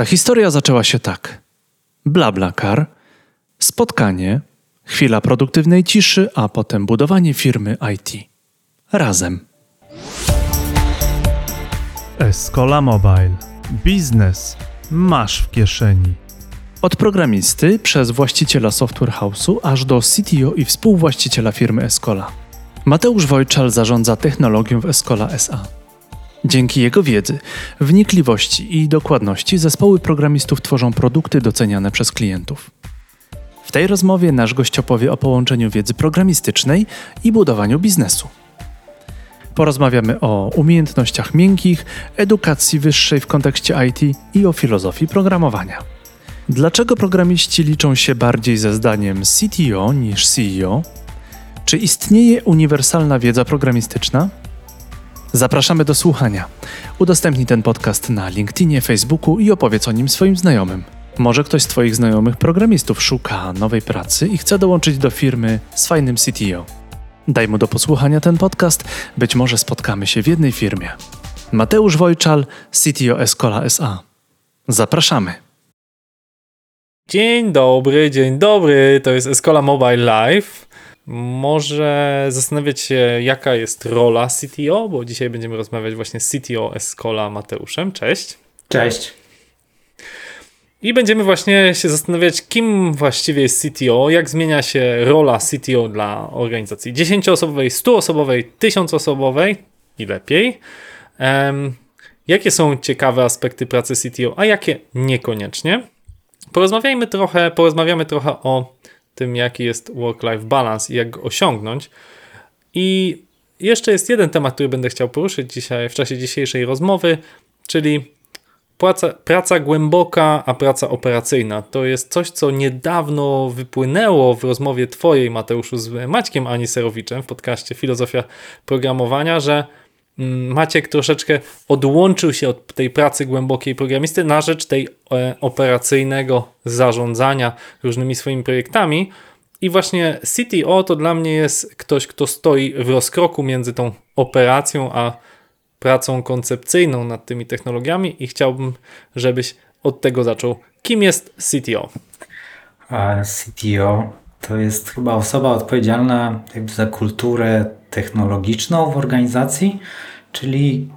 Ta historia zaczęła się tak. Blablakar, spotkanie, chwila produktywnej ciszy, a potem budowanie firmy IT. Razem. Escola Mobile. Biznes masz w kieszeni. Od programisty przez właściciela software house'u aż do CTO i współwłaściciela firmy Escola. Mateusz Wojczal zarządza technologią w Escola SA. Dzięki jego wiedzy, wnikliwości i dokładności zespoły programistów tworzą produkty doceniane przez klientów. W tej rozmowie nasz gość opowie o połączeniu wiedzy programistycznej i budowaniu biznesu. Porozmawiamy o umiejętnościach miękkich, edukacji wyższej w kontekście IT i o filozofii programowania. Dlaczego programiści liczą się bardziej ze zdaniem CTO niż CEO? Czy istnieje uniwersalna wiedza programistyczna? Zapraszamy do słuchania. Udostępnij ten podcast na LinkedInie, Facebooku i opowiedz o nim swoim znajomym. Może ktoś z Twoich znajomych programistów szuka nowej pracy i chce dołączyć do firmy z fajnym CTO. Daj mu do posłuchania ten podcast, być może spotkamy się w jednej firmie. Mateusz Wojczal, CTO Escola SA. Zapraszamy. Dzień dobry, dzień dobry. To jest Escola Mobile Live. Może zastanawiać się, jaka jest rola CTO, bo dzisiaj będziemy rozmawiać właśnie z CTO Escola Mateuszem. Cześć. Cześć. I będziemy właśnie się zastanawiać, kim właściwie jest CTO, jak zmienia się rola CTO dla organizacji 10-osobowej, 100-osobowej, 1000-osobowej i lepiej. Um, jakie są ciekawe aspekty pracy CTO, a jakie niekoniecznie. Porozmawiajmy trochę, porozmawiamy trochę o tym, jaki jest work-life balance i jak go osiągnąć. I jeszcze jest jeden temat, który będę chciał poruszyć dzisiaj w czasie dzisiejszej rozmowy, czyli praca, praca głęboka, a praca operacyjna. To jest coś, co niedawno wypłynęło w rozmowie Twojej, Mateuszu, z Maćkiem Aniserowiczem w podcaście Filozofia Programowania, że Maciek troszeczkę odłączył się od tej pracy głębokiej programisty na rzecz tej e, operacyjnego zarządzania różnymi swoimi projektami. I właśnie CTO to dla mnie jest ktoś, kto stoi w rozkroku między tą operacją a pracą koncepcyjną nad tymi technologiami i chciałbym, żebyś od tego zaczął. Kim jest CTO? CTO to jest chyba osoba odpowiedzialna za kulturę technologiczną w organizacji, czyli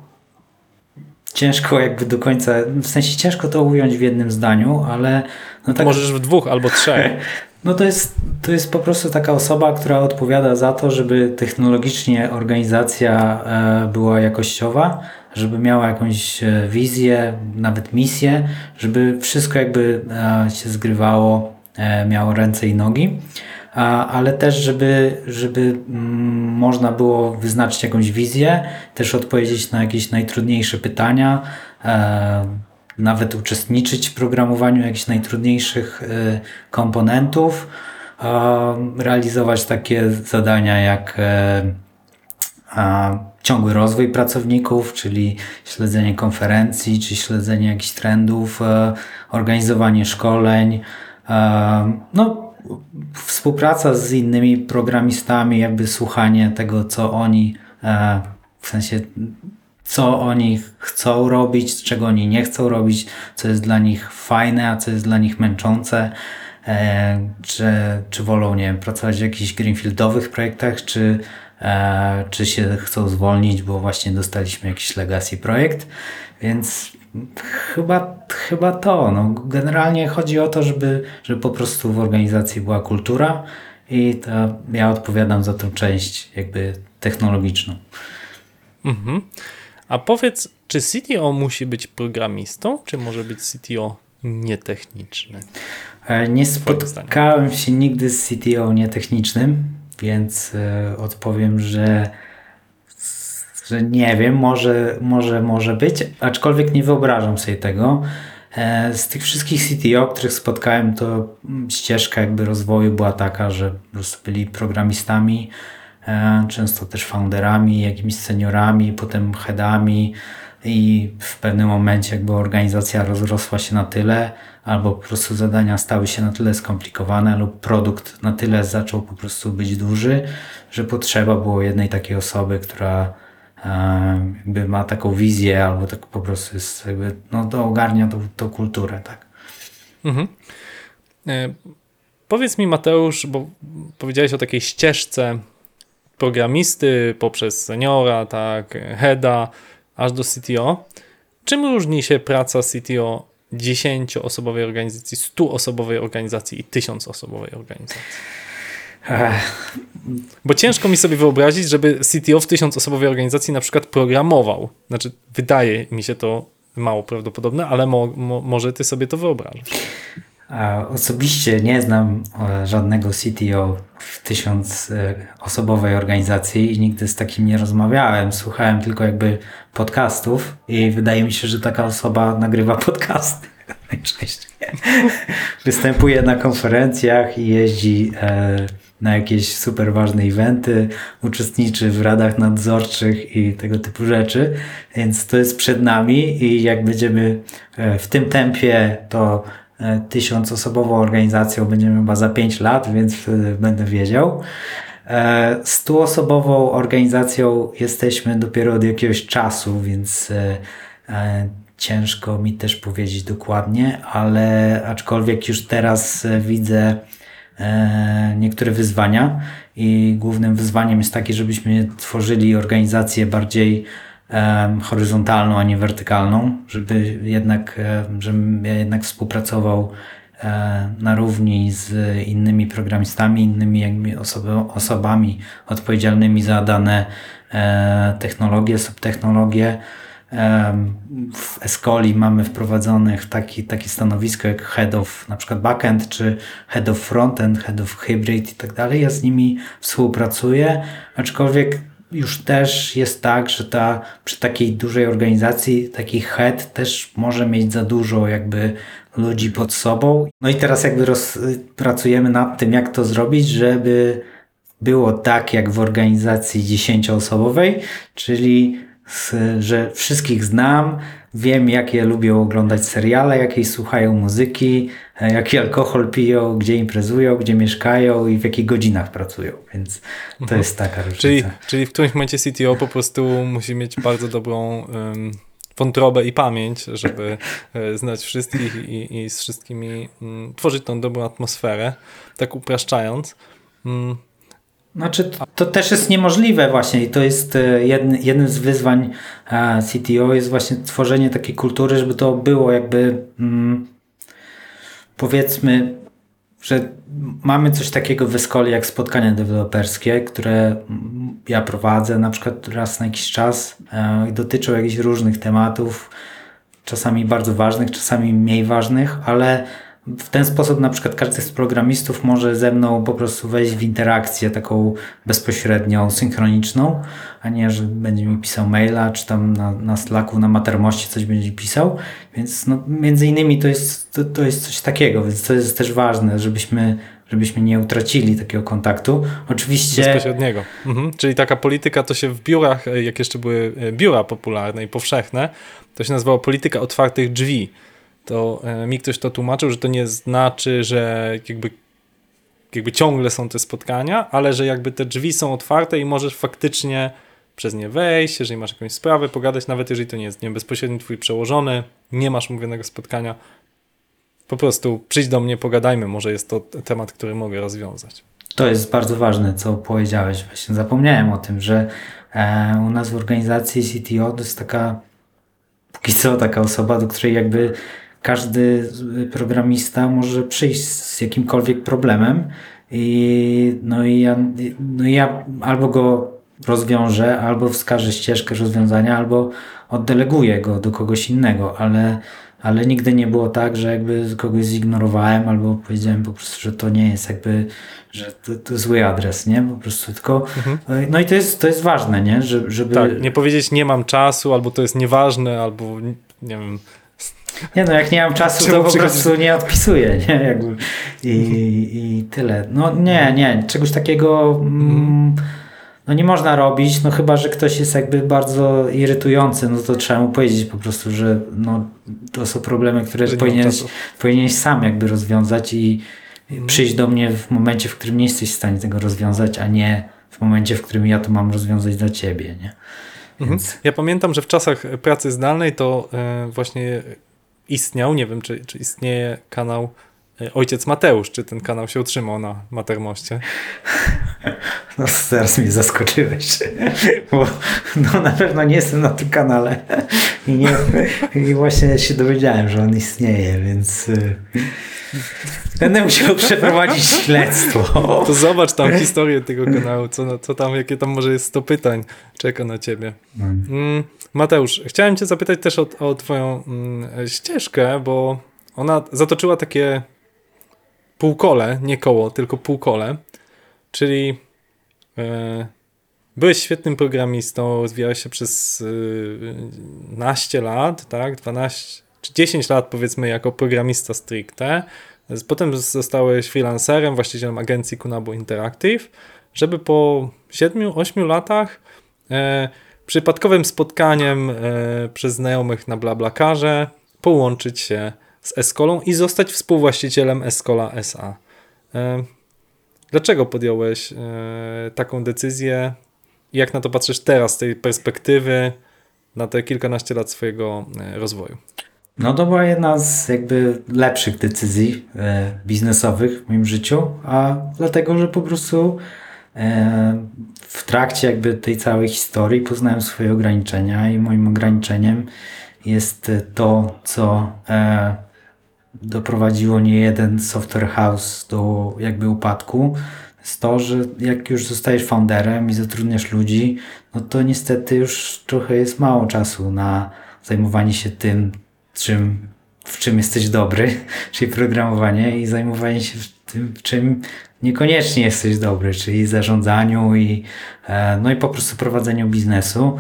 ciężko jakby do końca, w sensie ciężko to ująć w jednym zdaniu, ale no tak, Możesz w dwóch albo trzech. No to jest, to jest po prostu taka osoba, która odpowiada za to, żeby technologicznie organizacja e, była jakościowa, żeby miała jakąś e, wizję, nawet misję, żeby wszystko jakby e, się zgrywało, miało ręce i nogi, ale też, żeby, żeby mm, można było wyznaczyć jakąś wizję, też odpowiedzieć na jakieś najtrudniejsze pytania, nawet uczestniczyć w programowaniu jakichś najtrudniejszych y, komponentów, realizować takie zadania jak e, ciągły rozwój pracowników, czyli śledzenie konferencji, czy śledzenie jakichś trendów, e, organizowanie szkoleń, no, współpraca z innymi programistami, jakby słuchanie tego, co oni e, w sensie co oni chcą robić, czego oni nie chcą robić, co jest dla nich fajne, a co jest dla nich męczące. E, czy, czy wolą, nie wiem, pracować w jakichś greenfieldowych projektach, czy, e, czy się chcą zwolnić, bo właśnie dostaliśmy jakiś legacy projekt. Więc chyba, chyba to. No, generalnie chodzi o to, żeby, żeby po prostu w organizacji była kultura i to ja odpowiadam za tę część jakby technologiczną. Mhm. A powiedz, czy CTO musi być programistą, czy może być CTO nietechniczny? E, nie spotkałem się nigdy z CTO nietechnicznym, więc e, odpowiem, że, że nie wiem, może, może, może być, aczkolwiek nie wyobrażam sobie tego. E, z tych wszystkich CTO, których spotkałem, to ścieżka jakby rozwoju była taka, że po prostu byli programistami, E, często też founderami, jakimiś seniorami, potem headami i w pewnym momencie jakby organizacja rozrosła się na tyle, albo po prostu zadania stały się na tyle skomplikowane, lub produkt na tyle zaczął po prostu być duży, że potrzeba było jednej takiej osoby, która jakby ma taką wizję albo tak po prostu jest jakby, no to ogarnia tą, tą kulturę, tak. Mhm. E, powiedz mi Mateusz, bo powiedziałeś o takiej ścieżce programisty poprzez seniora, tak, heada, aż do CTO. Czym różni się praca CTO 10-osobowej organizacji, 100-osobowej organizacji i 1000-osobowej organizacji? Bo ciężko mi sobie wyobrazić, żeby CTO w 1000-osobowej organizacji na przykład programował. Znaczy, wydaje mi się to mało prawdopodobne, ale mo, mo, może ty sobie to wyobrażasz. osobiście nie znam e, żadnego CTO w tysiąc e, osobowej organizacji i nigdy z takim nie rozmawiałem. Słuchałem tylko jakby podcastów i wydaje mi się, że taka osoba nagrywa podcasty najczęściej. Występuje na konferencjach i jeździ e, na jakieś super ważne eventy, uczestniczy w radach nadzorczych i tego typu rzeczy, więc to jest przed nami i jak będziemy e, w tym tempie, to e, tysiącosobową organizacją będziemy chyba za 5 lat, więc będę wiedział. E, Stuosobową organizacją jesteśmy dopiero od jakiegoś czasu, więc ciężko mi też powiedzieć dokładnie, ale aczkolwiek już teraz widzę niektóre wyzwania i głównym wyzwaniem jest takie, żebyśmy tworzyli organizację bardziej em, horyzontalną, a nie wertykalną, żeby jednak, e, żebym ja jednak współpracował e, na równi z innymi programistami, innymi jakby osobami odpowiedzialnymi za dane e, technologie, subtechnologie. W Escoli mamy wprowadzonych taki, takie stanowisko jak head of na przykład backend, czy head of frontend, head of hybrid i tak dalej. Ja z nimi współpracuję, aczkolwiek już też jest tak, że ta, przy takiej dużej organizacji taki head też może mieć za dużo jakby ludzi pod sobą. No i teraz jakby roz, pracujemy nad tym, jak to zrobić, żeby było tak jak w organizacji dziesięcioosobowej, czyli że wszystkich znam, wiem jakie lubią oglądać seriale, jakiej słuchają muzyki, e, jaki alkohol piją, gdzie imprezują, gdzie mieszkają i w jakich godzinach pracują, więc to jest taka różnica. Czyli, czyli w którymś momencie CTO po prostu musi mieć bardzo dobrą um, wątrobę i pamięć, żeby e, znać wszystkich i, i z wszystkimi um, tworzyć tą dobrą atmosferę, tak upraszczając. Um, Znaczy, to też jest niemożliwe właśnie i to jest e, jedny, jednym z wyzwań e, CTO jest właśnie tworzenie takiej kultury, żeby to było jakby mm, powiedzmy, że mamy coś takiego w Escoli jak spotkania deweloperskie, które ja prowadzę na przykład raz na jakiś czas e, i dotyczą jakichś różnych tematów, czasami bardzo ważnych, czasami mniej ważnych, ale w ten sposób na przykład każdy z programistów może ze mną po prostu wejść w interakcję taką bezpośrednią, synchroniczną, a nie, że będzie mi pisał maila, czy tam na, na Slacku, na Matermoście coś będzie pisał. Więc no, między innymi to jest, to, to jest coś takiego, więc to jest też ważne, żebyśmy, żebyśmy nie utracili takiego kontaktu. Oczywiście... Bezpośredniego. Mhm. Czyli taka polityka to się w biurach, e, jak jeszcze były e, biura popularne i powszechne, to się nazywało polityka otwartych drzwi. To e, mi ktoś to tłumaczył, że to nie znaczy, że jakby, jakby ciągle są te spotkania, ale że jakby te drzwi są otwarte i możesz faktycznie przez nie wejść, jeżeli masz jakąś sprawę, pogadać, nawet jeżeli to nie jest nie wiem, twój przełożony, nie masz umówionego spotkania, po prostu przyjdź do mnie, pogadajmy, może jest to temat, który mogę rozwiązać. To jest bardzo ważne, co powiedziałeś. Właśnie zapomniałem o tym, że e, u nas w organizacji CTO to jest taka, póki co, taka osoba, do której jakby każdy programista może przyjść z jakimkolwiek problemem i no i ja, no i ja albo go rozwiążę, albo wskażę ścieżkę rozwiązania, albo oddeleguję go do kogoś innego, ale ale nigdy nie było tak, że jakby kogoś zignorowałem albo powiedziałem po prostu, że to nie jest jakby, że to, to zły adres, nie? Po prostu tylko, no i to jest, to jest ważne, nie? Że, żeby... Tak, nie powiedzieć nie mam czasu, albo to jest nieważne, albo nie wiem. Nie no, jak nie mam czasu, Czemu to po prostu nie odpisuję, nie? Jakby i, I tyle. No nie, nie, czegoś takiego mm, no nie można robić, no chyba, że ktoś jest jakby bardzo irytujący, no to trzeba mu powiedzieć po prostu, że no, to są problemy, które powinieneś, powinieneś sam jakby rozwiązać i i przyjść do mnie w momencie, w którym nie jesteś w stanie tego rozwiązać, a nie w momencie, w którym ja to mam rozwiązać dla ciebie, nie? Mhm. Więc Ja pamiętam, że w czasach pracy zdalnej to e, właśnie istniał, nie wiem czy, czy istnieje kanał e, Ojciec Mateusz, czy ten kanał się utrzymał na Matermoście. no, teraz mnie zaskoczyłeś, bo no, na pewno nie jestem na tym kanale i, nie, i właśnie się dowiedziałem, że on istnieje, więc y, będę musiał przeprowadzić śledztwo. To zobacz tam historię tego kanału, co, co tam, jakie tam może jest 100 pytań czeka na ciebie. Mm, Mateusz, chciałem cię zapytać też o, o twoją mm, ścieżkę, bo ona zatoczyła takie półkole, nie koło, tylko półkole, czyli e, byłeś świetnym programistą, rozwijałeś się przez y, naście lat, tak, 12 czy 10 lat powiedzmy jako programista stricte, Potem zostałeś freelancerem, właścicielem agencji Kunabo Interactive, żeby po 7-8 latach e, przypadkowym spotkaniem e, przez znajomych na BlaBlaCarze połączyć się z Eskolą i zostać współwłaścicielem Escola SA. E, dlaczego podjąłeś e, taką decyzję? Jak na to patrzysz teraz z tej perspektywy na te kilkanaście lat swojego rozwoju? No to była jedna z jakby lepszych decyzji biznesowych w moim życiu, a dlatego, że po prostu w trakcie jakby tej całej historii poznałem swoje ograniczenia i moim ograniczeniem jest to, co e, doprowadziło nie jeden software house do jakby upadku, jest to, że jak już zostajesz founderem i zatrudniasz ludzi, no to niestety już trochę jest mało czasu na zajmowanie się tym, czym, w czym jesteś dobry, czyli programowanie i zajmowanie się tym, w czym niekoniecznie jesteś dobry, czyli zarządzaniu i, e, no i po prostu prowadzeniu biznesu.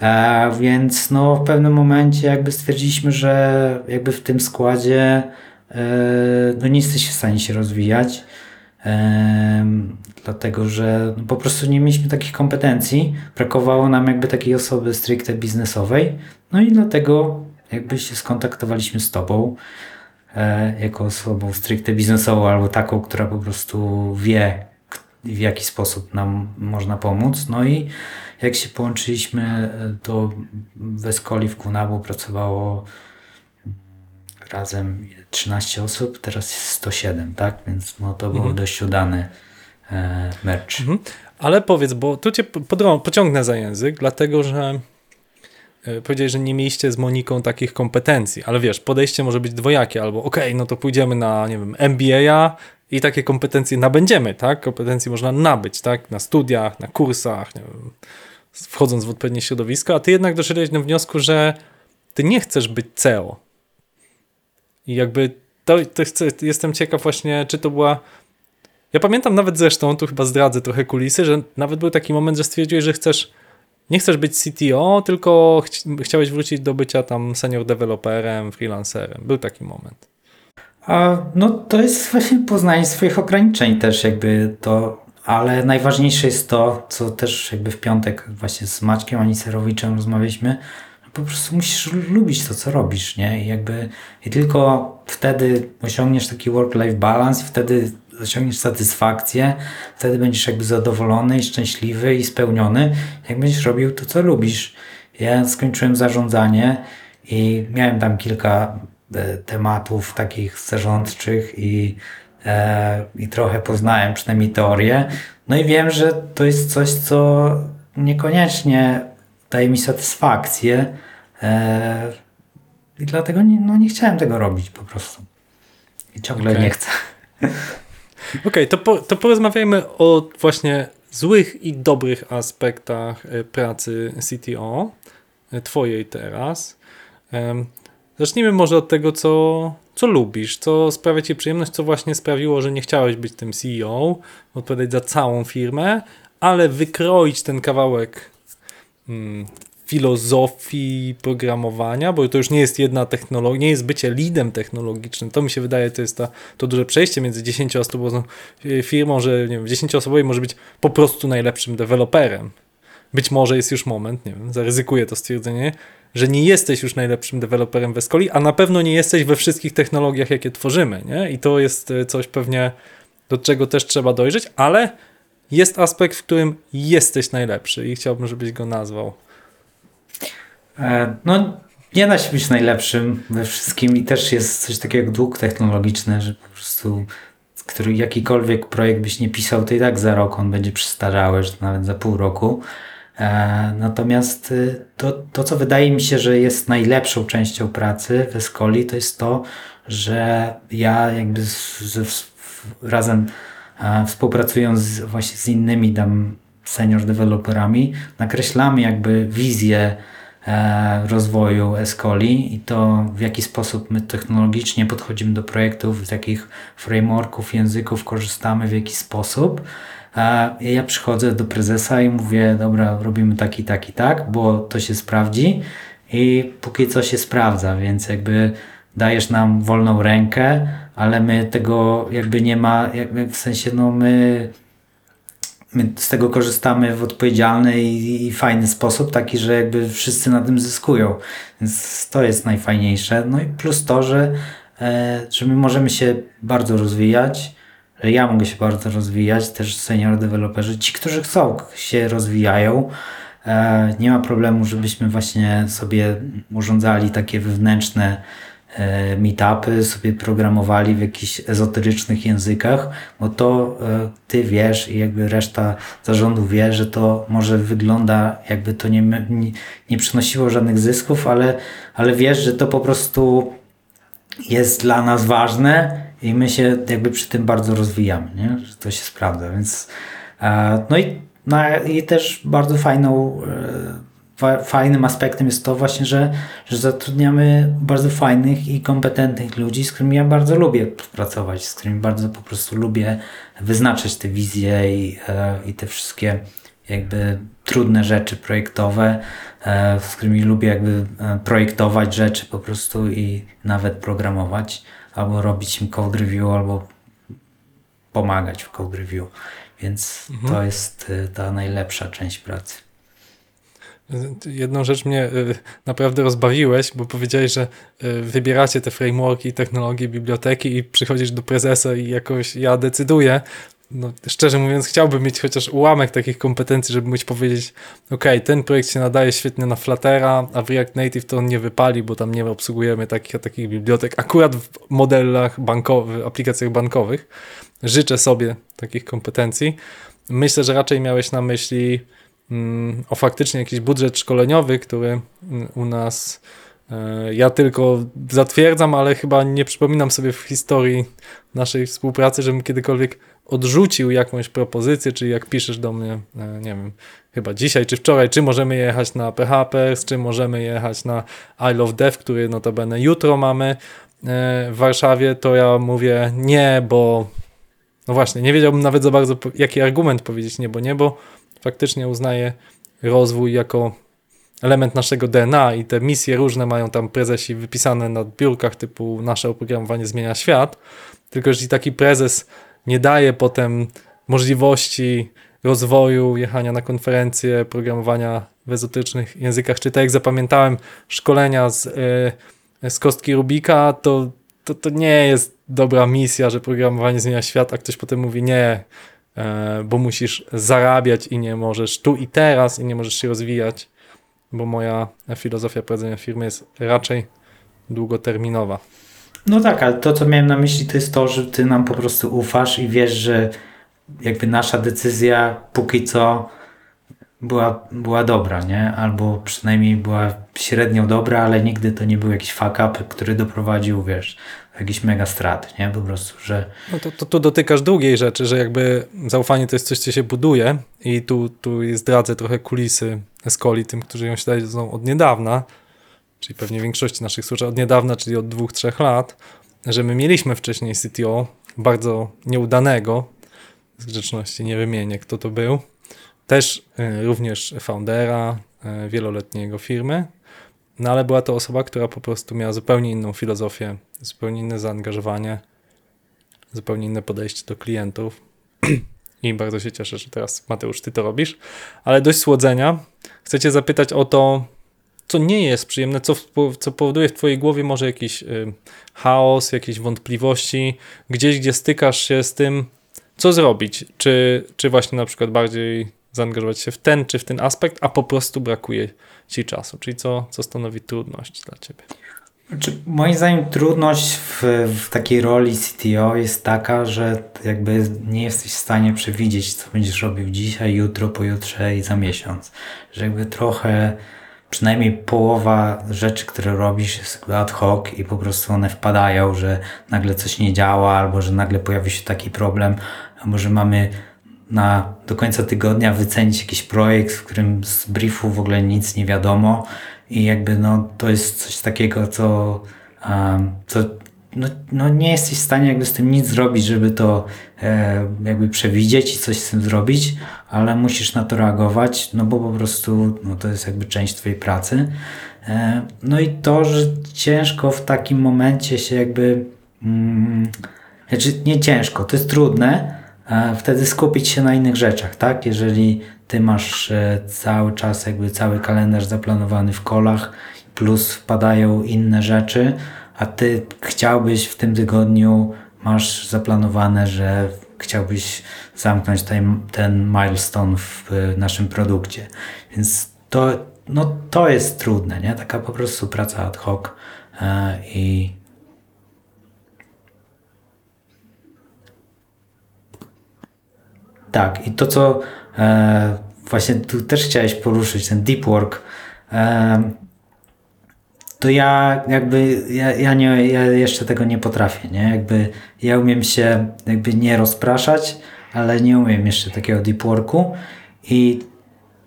E, więc no w pewnym momencie jakby stwierdziliśmy, że jakby w tym składzie e, no nie jesteś w stanie się rozwijać. dlatego, że no po prostu nie mieliśmy takich kompetencji, brakowało nam jakby takiej osoby stricte biznesowej, no i dlatego jakby się skontaktowaliśmy z Tobą jako osobą stricte biznesową albo taką, która po prostu wie, w jaki sposób nam można pomóc. No i jak się połączyliśmy, to w Escoli w Kunabu pracowało razem 13 osób, teraz jest 107, tak? Więc no, to był mhm. dość udany e, merch. Mhm. Ale powiedz, bo tu cię pociągnę za język, dlatego że E, powiedziałeś, że nie mieliście z Moniką takich kompetencji, ale wiesz, podejście może być dwojakie, albo okej, okay, no to pójdziemy na, nie wiem, MBA i takie kompetencje nabędziemy, tak? Kompetencje można nabyć, tak? Na studiach, na kursach, nie wiem, wchodząc w odpowiednie środowisko, a ty jednak doszedłeś do wniosku, że ty nie chcesz być CEO. I jakby to, to chcę, jestem ciekaw właśnie, czy to była ja pamiętam nawet zresztą, tu chyba zdradzę trochę kulisy, że nawet był taki moment, że stwierdziłeś, że chcesz nie chcesz być CTO, tylko ch chciałeś wrócić do bycia tam senior deweloperem, freelancerem. Był taki moment. A, no to jest właśnie poznanie swoich ograniczeń też jakby to, ale najważniejsze jest to, co też jakby w piątek właśnie z Maćkiem Aniserowiczem rozmawialiśmy, po prostu musisz lubić to, co robisz, nie? I jakby i tylko wtedy osiągniesz taki work-life balance, wtedy osiągniesz satysfakcję, wtedy będziesz jakby zadowolony i szczęśliwy i spełniony, jak będziesz robił to, co lubisz. Ja skończyłem zarządzanie i miałem tam kilka e, tematów takich zarządczych i, e, i trochę poznałem przynajmniej teorię. No i wiem, że to jest coś, co niekoniecznie daje mi satysfakcję. E, I dlatego nie, no nie chciałem tego robić po prostu. I ciągle okay. nie chcę. Okej, okay, to, po, to porozmawiajmy o właśnie złych i dobrych aspektach e, pracy CTO, e, twojej teraz. Zacznijmy może od tego, co, co lubisz, co sprawia ci przyjemność, co właśnie sprawiło, że nie chciałeś być tym CEO, odpowiadać za całą firmę, ale wykroić ten kawałek mm, filozofii programowania, bo to już nie jest jedna technologia, nie jest bycie lidem technologicznym. To mi się wydaje, to jest ta, to duże przejście między 10-osobową firmą, że nie wiem, 10-osobowej może być po prostu najlepszym deweloperem. Być może jest już moment, nie wiem, zaryzykuję to stwierdzenie, że nie jesteś już najlepszym deweloperem w Escoli, a na pewno nie jesteś we wszystkich technologiach, jakie tworzymy, nie? I to jest e, coś pewnie, do czego też trzeba dojrzeć, ale jest aspekt, w którym jesteś najlepszy i chciałbym, żebyś go nazwał. E, no, nie da się być najlepszym we wszystkim i też jest coś takiego jak dług technologiczny, że po prostu który jakikolwiek projekt byś nie pisał, to i tak za rok on będzie przestarzały, że nawet za pół roku. E, natomiast y, to, to, co wydaje mi się, że jest najlepszą częścią pracy w Escoli, to jest to, że ja jakby z, z, razem e, współpracując z, właśnie z innymi tam senior deweloperami, nakreślamy jakby wizję rozwoju Escoli i to w jaki sposób my technologicznie podchodzimy do projektów, z jakich frameworków, języków korzystamy, w jaki sposób. A ja przychodzę do prezesa i mówię, dobra, robimy tak i tak bo to się sprawdzi i póki co się sprawdza, więc jakby dajesz nam wolną rękę, ale my tego jakby nie ma, w sensie no my, my z tego korzystamy w odpowiedzialny i, i fajny sposób, taki, że jakby wszyscy na tym zyskują, więc to jest najfajniejsze. No i plus to, że, e, że my możemy się bardzo rozwijać, że ja mogę się bardzo rozwijać, też senior deweloperzy, ci, którzy chcą, się rozwijają. E, nie ma problemu, żebyśmy właśnie sobie urządzali takie wewnętrzne meetupy, sobie programowali w jakichś ezoterycznych językach, bo to e, ty wiesz i jakby reszta zarządu wie, że to może wygląda jakby to nie, nie, nie przynosiło żadnych zysków, ale, ale wiesz, że to po prostu jest dla nas ważne i my się jakby przy tym bardzo rozwijamy, nie? że to się sprawdza, więc e, no i, no i też bardzo fajną e, fajnym aspektem jest to właśnie, że, że zatrudniamy bardzo fajnych i kompetentnych ludzi, z którymi ja bardzo lubię pracować, z którymi bardzo po prostu lubię wyznaczać te wizje i, e, i te wszystkie jakby trudne rzeczy projektowe, z którymi lubię jakby projektować rzeczy po prostu i nawet programować albo robić im code review, albo pomagać w code review. Więc mhm. to jest ta najlepsza część pracy. Jedną rzecz mnie y, naprawdę rozbawiłeś, bo powiedziałeś, że y, wybieracie te frameworki, technologie, biblioteki i przychodzisz do prezesa i jakoś ja decyduję no, szczerze mówiąc, chciałbym mieć chociaż ułamek takich kompetencji, żeby móc powiedzieć, ok, ten projekt się nadaje świetnie na Fluttera, a w React Native to on nie wypali, bo tam nie obsługujemy takich, takich bibliotek. Akurat w modelach bankowych, aplikacjach bankowych życzę sobie takich kompetencji. Myślę, że raczej miałeś na myśli o faktycznie jakiś budżet szkoleniowy, który mm, u nas e, ja tylko zatwierdzam, ale chyba nie przypominam sobie w historii naszej współpracy, żebym kiedykolwiek odrzucił jakąś propozycję, czyli jak piszesz do mnie, e, nie wiem, chyba dzisiaj czy wczoraj, czy możemy jechać na PHP, czy możemy jechać na I Love Dev, który notabene jutro mamy e, w Warszawie, to ja mówię nie, bo no właśnie, nie wiedziałbym nawet za bardzo, jaki argument powiedzieć nie, bo nie, bo faktycznie uznaję rozwój jako element naszego DNA i te misje różne mają tam prezesi wypisane na biurkach typu nasze oprogramowanie zmienia świat, tylko jeśli taki prezes nie daje potem możliwości rozwoju, jechania na konferencje, programowania w ezotycznych językach, czy tak jak zapamiętałem szkolenia z, yy, z kostki Rubika, to, to, to nie jest dobra misja, że programowanie zmienia świat, a ktoś potem mówi nie, bo musisz zarabiać i nie możesz tu i teraz i nie możesz się rozwijać, bo moja filozofia prowadzenia firmy jest raczej długoterminowa. No tak, ale to, co miałem na myśli, to jest to, że ty nam po prostu ufasz i wiesz, że jakby nasza decyzja póki co była, była dobra, nie? Albo przynajmniej była średnio dobra, ale nigdy to nie był jakiś fuck up, który doprowadził, wiesz, jakiś mega strat, nie? Po prostu, że... No to, to tu dotykasz drugiej rzeczy, że jakby zaufanie to jest coś, co się buduje i tu, tu zdradzę trochę kulisy Escoli, tym, którzy ją śledzą od niedawna, czyli pewnie większości naszych słuchaczy od niedawna, czyli od dwóch, trzech lat, że my mieliśmy wcześniej CTO, bardzo nieudanego, z grzeczności nie wymienię kto to był, też y, również foundera y, wieloletniego firmy, no ale była to osoba, która po prostu miała zupełnie inną filozofię, zupełnie inne zaangażowanie, zupełnie inne podejście do klientów. I bardzo się cieszę, że teraz Mateusz, ty to robisz. Ale dość słodzenia. Chcę zapytać o to, co nie jest przyjemne, co, co powoduje w twojej głowie może jakiś y, chaos, jakieś wątpliwości, gdzieś, gdzie stykasz się z tym, co zrobić, czy, czy właśnie na przykład bardziej zaangażować się w ten czy w ten aspekt, a po prostu brakuje ci czasu. Czyli co, co stanowi trudność dla ciebie? Znaczy, moim zdaniem trudność w, w takiej roli CTO jest taka, że jakby nie jesteś w stanie przewidzieć, co będziesz robił dzisiaj, jutro, pojutrze i za miesiąc. Że jakby trochę, przynajmniej połowa rzeczy, które robisz jest ad hoc i po prostu one wpadają, że nagle coś nie działa, albo że nagle pojawi się taki problem, albo że mamy na do końca tygodnia wycenić jakiś projekt, w którym z briefu w ogóle nic nie wiadomo i jakby no to jest coś takiego, co, um, co no, no nie jesteś w stanie jakby z tym nic zrobić, żeby to e, jakby przewidzieć i coś z tym zrobić, ale musisz na to reagować, no bo po prostu no, to jest jakby część twojej pracy. E, no i to, że ciężko w takim momencie się jakby mm, znaczy nie ciężko, to jest trudne, e, wtedy skupić się na innych rzeczach, tak? Jeżeli ty masz e, cały czas jakby cały kalendarz zaplanowany w kolach, plus wpadają inne rzeczy, a ty chciałbyś w tym tygodniu, masz zaplanowane, że chciałbyś zamknąć ten, ten milestone w naszym produkcie. Więc to, no, to jest trudne, nie? Taka po prostu praca ad hoc e, i tak, i to co właśnie tu też chciałeś poruszyć, ten deep work, e, to ja jakby, ja, ja, nie, ja jeszcze tego nie potrafię, nie? Jakby ja umiem się jakby nie rozpraszać, ale nie umiem jeszcze takiego deep worku i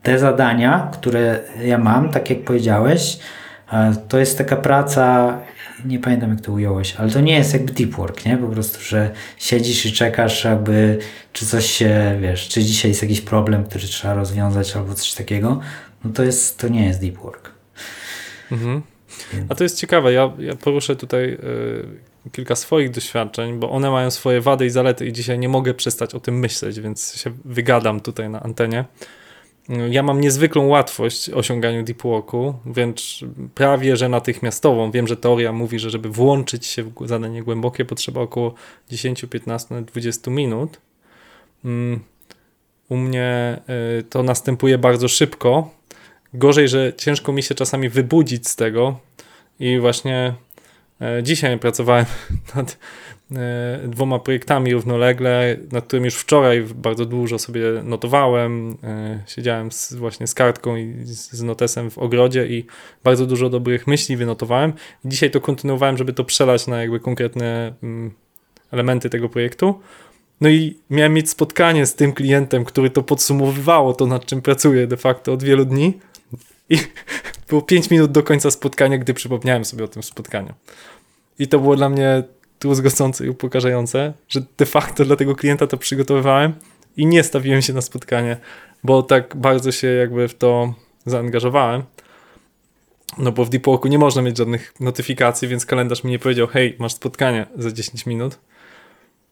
te zadania, które ja mam, tak jak powiedziałeś, e, to jest taka praca, nie pamiętam jak to ująłeś, ale to nie jest jakby deep work, nie? Po prostu, że siedzisz i czekasz jakby, czy coś się, wiesz, czy dzisiaj jest jakiś problem, który trzeba rozwiązać albo coś takiego, no to jest, to nie jest deep work. Mhm. A to jest ciekawe, ja, ja poruszę tutaj y, kilka swoich doświadczeń, bo one mają swoje wady i zalety i dzisiaj nie mogę przestać o tym myśleć, więc się wygadam tutaj na antenie. Ja mam niezwykłą łatwość w osiąganiu deep worku, wręcz prawie że natychmiastową. Wiem, że teoria mówi, że żeby włączyć się w zadanie głębokie potrzeba około 10, 15, 20 minut. Mm, u mnie y, to następuje bardzo szybko. Gorzej, że ciężko mi się czasami wybudzić z tego i właśnie e, dzisiaj pracowałem nad dwoma projektami równolegle, nad którymi już wczoraj bardzo dużo sobie notowałem. E, siedziałem z, właśnie z kartką i z, notesem w ogrodzie i bardzo dużo dobrych myśli wynotowałem. Dzisiaj to kontynuowałem, żeby to przelać na jakby konkretne mm, elementy tego projektu. No i miałem mieć spotkanie z tym klientem, który to podsumowywało, to nad czym pracuję de facto od wielu dni. I było 5 minut do końca spotkania, gdy przypomniałem sobie o tym spotkaniu. I to było dla mnie truzgocące i upokarzające, że de facto dla tego klienta to przygotowywałem i nie stawiłem się na spotkanie, bo tak bardzo się jakby w to zaangażowałem. No bo w Deepworku nie można mieć żadnych notyfikacji, więc kalendarz mi nie powiedział, hej, masz spotkanie za 10 minut.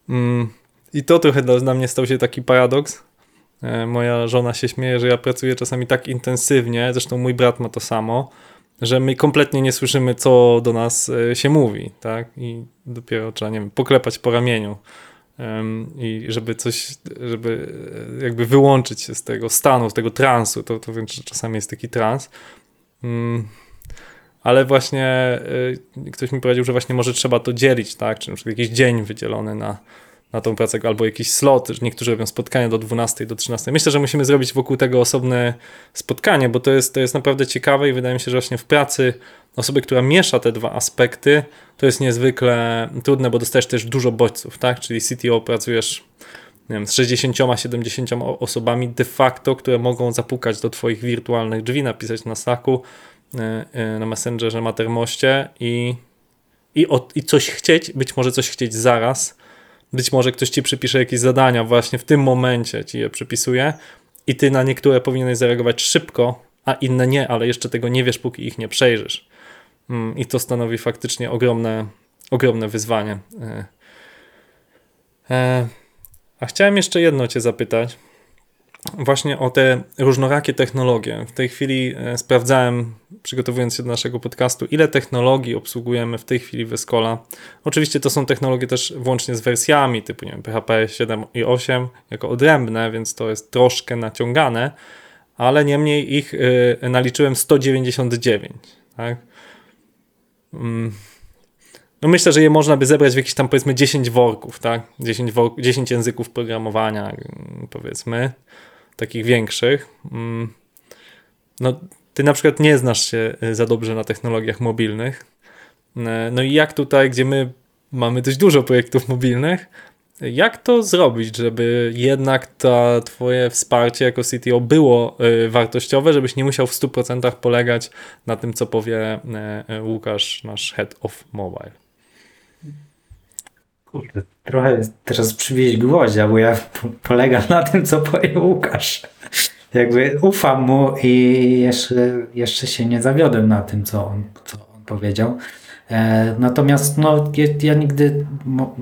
Mm. I to trochę dla mnie stał się taki paradoks, E, moja żona się śmieje, że ja pracuję czasami tak intensywnie, zresztą mój brat ma to samo, że my kompletnie nie słyszymy, co do nas e, się mówi, tak? I dopiero trzeba, nie wiem, poklepać po ramieniu i żeby coś, żeby e, jakby wyłączyć się z tego stanu, z tego transu, to, to wręcz czasami jest taki trans. Mm. Ale właśnie ktoś mi powiedział, że właśnie może trzeba to dzielić, tak? Czy na przykład jakiś dzień wydzielony na, na tą pracę, albo jakiś slot, że niektórzy robią spotkania do 12, do 13. Myślę, że musimy zrobić wokół tego osobne spotkanie, bo to jest, to jest naprawdę ciekawe i wydaje mi się, że właśnie w pracy osoby, która miesza te dwa aspekty, to jest niezwykle trudne, bo dostajesz też dużo bodźców, tak? Czyli CTO pracujesz nie wiem, z 60-70 osobami de facto, które mogą zapukać do twoich wirtualnych drzwi, napisać na Slacku, e, e, na Messengerze, Mattermoście i, i, od, i coś chcieć, być może coś chcieć zaraz, być może ktoś ci przypisze jakieś zadania, właśnie w tym momencie ci je przypisuje i ty na niektóre powinieneś zareagować szybko, a inne nie, ale jeszcze tego nie wiesz, póki ich nie przejrzysz. Mm, I to stanowi faktycznie ogromne, ogromne wyzwanie. E, e, a chciałem jeszcze jedno cię zapytać. Właśnie o te różnorakie technologie. W tej chwili e, sprawdzałem, przygotowując się do naszego podcastu, ile technologii obsługujemy w tej chwili w Escola. Oczywiście to są technologie też włącznie z wersjami typu nie wiem, PHP 7 i 8 jako odrębne, więc to jest troszkę naciągane, ale niemniej ich y, naliczyłem 199. Tak? Mm. No myślę, że je można by zebrać w jakieś tam powiedzmy 10 worków, tak? 10, wor 10 języków programowania, mm, powiedzmy, takich większych. Mm. No, ty na przykład nie znasz się y, za dobrze na technologiach mobilnych. No i jak tutaj, gdzie my mamy dość dużo projektów mobilnych, jak to zrobić, żeby jednak to twoje wsparcie jako CTO było y, wartościowe, żebyś nie musiał w 100% polegać na tym, co powie y, y, Łukasz, nasz head of mobile? Kurde, trochę teraz przywieźć gwoździa, bo ja polegam na tym, co powie Łukasz. Jakby ufam mu i jeszcze, jeszcze się nie zawiodłem na tym, co on, co on powiedział. E, natomiast no, ja, ja nigdy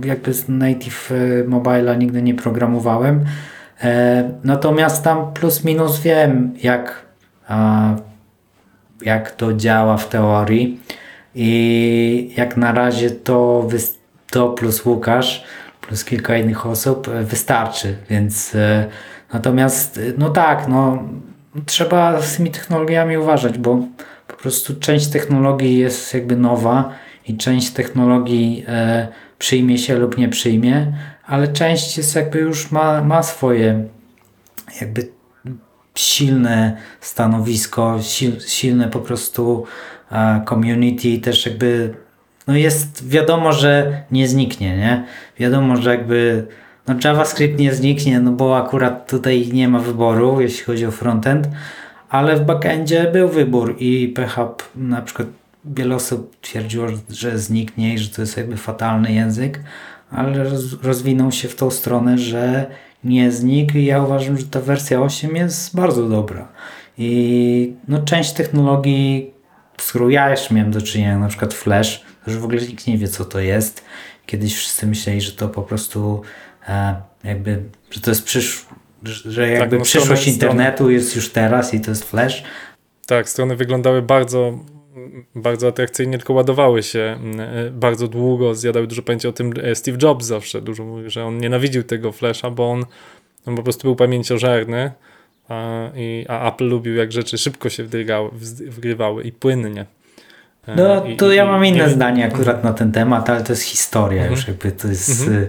jakby z native e, mobile nigdy nie programowałem. E, natomiast tam plus minus wiem, jak, jak to działa w teorii. I jak na razie to, to plus Łukasz, plus kilka innych osób wystarczy. Więc natomiast no tak, no trzeba z tymi technologiami uważać, bo po prostu część technologii jest jakby nowa i część technologii e, przyjmie się lub nie przyjmie, ale część jest jakby już ma, ma swoje jakby silne stanowisko, sil, silne po prostu e, community, też jakby no jest wiadomo, że nie zniknie, nie? Wiadomo, że jakby no JavaScript nie zniknie, no bo akurat tutaj nie ma wyboru, jeśli chodzi o frontend, ale w backendzie był wybór i PHP na przykład wiele osób twierdziło, że zniknie i że to jest jakby fatalny język, ale rozwinął się w tą stronę, że nie znikł i ja uważam, że ta wersja 8 jest bardzo dobra. I no, część technologii, z którą ja jeszcze miałem do czynienia, na przykład Flash, już w ogóle nikt nie wie co to jest. Kiedyś wszyscy myśleli, że to po prostu e, jakby, że to jest przysz że jakby tak, no przyszłość strony, internetu jest już teraz i to jest Flash. Tak, strony wyglądały bardzo bardzo atrakcyjnie, tylko ładowały się e, bardzo długo, zjadały dużo pamięci o tym e, Steve Jobs zawsze dużo mówił, że on nienawidził tego Flasha, bo on, on po prostu był pamięciożerny, a, i, a Apple lubił jak rzeczy szybko się wdrygały, wgrywały i płynnie. E, no to I, ja mam inne nie, zdanie akurat na ten temat, ale to jest historia już mhm. jakby, to jest... Mhm.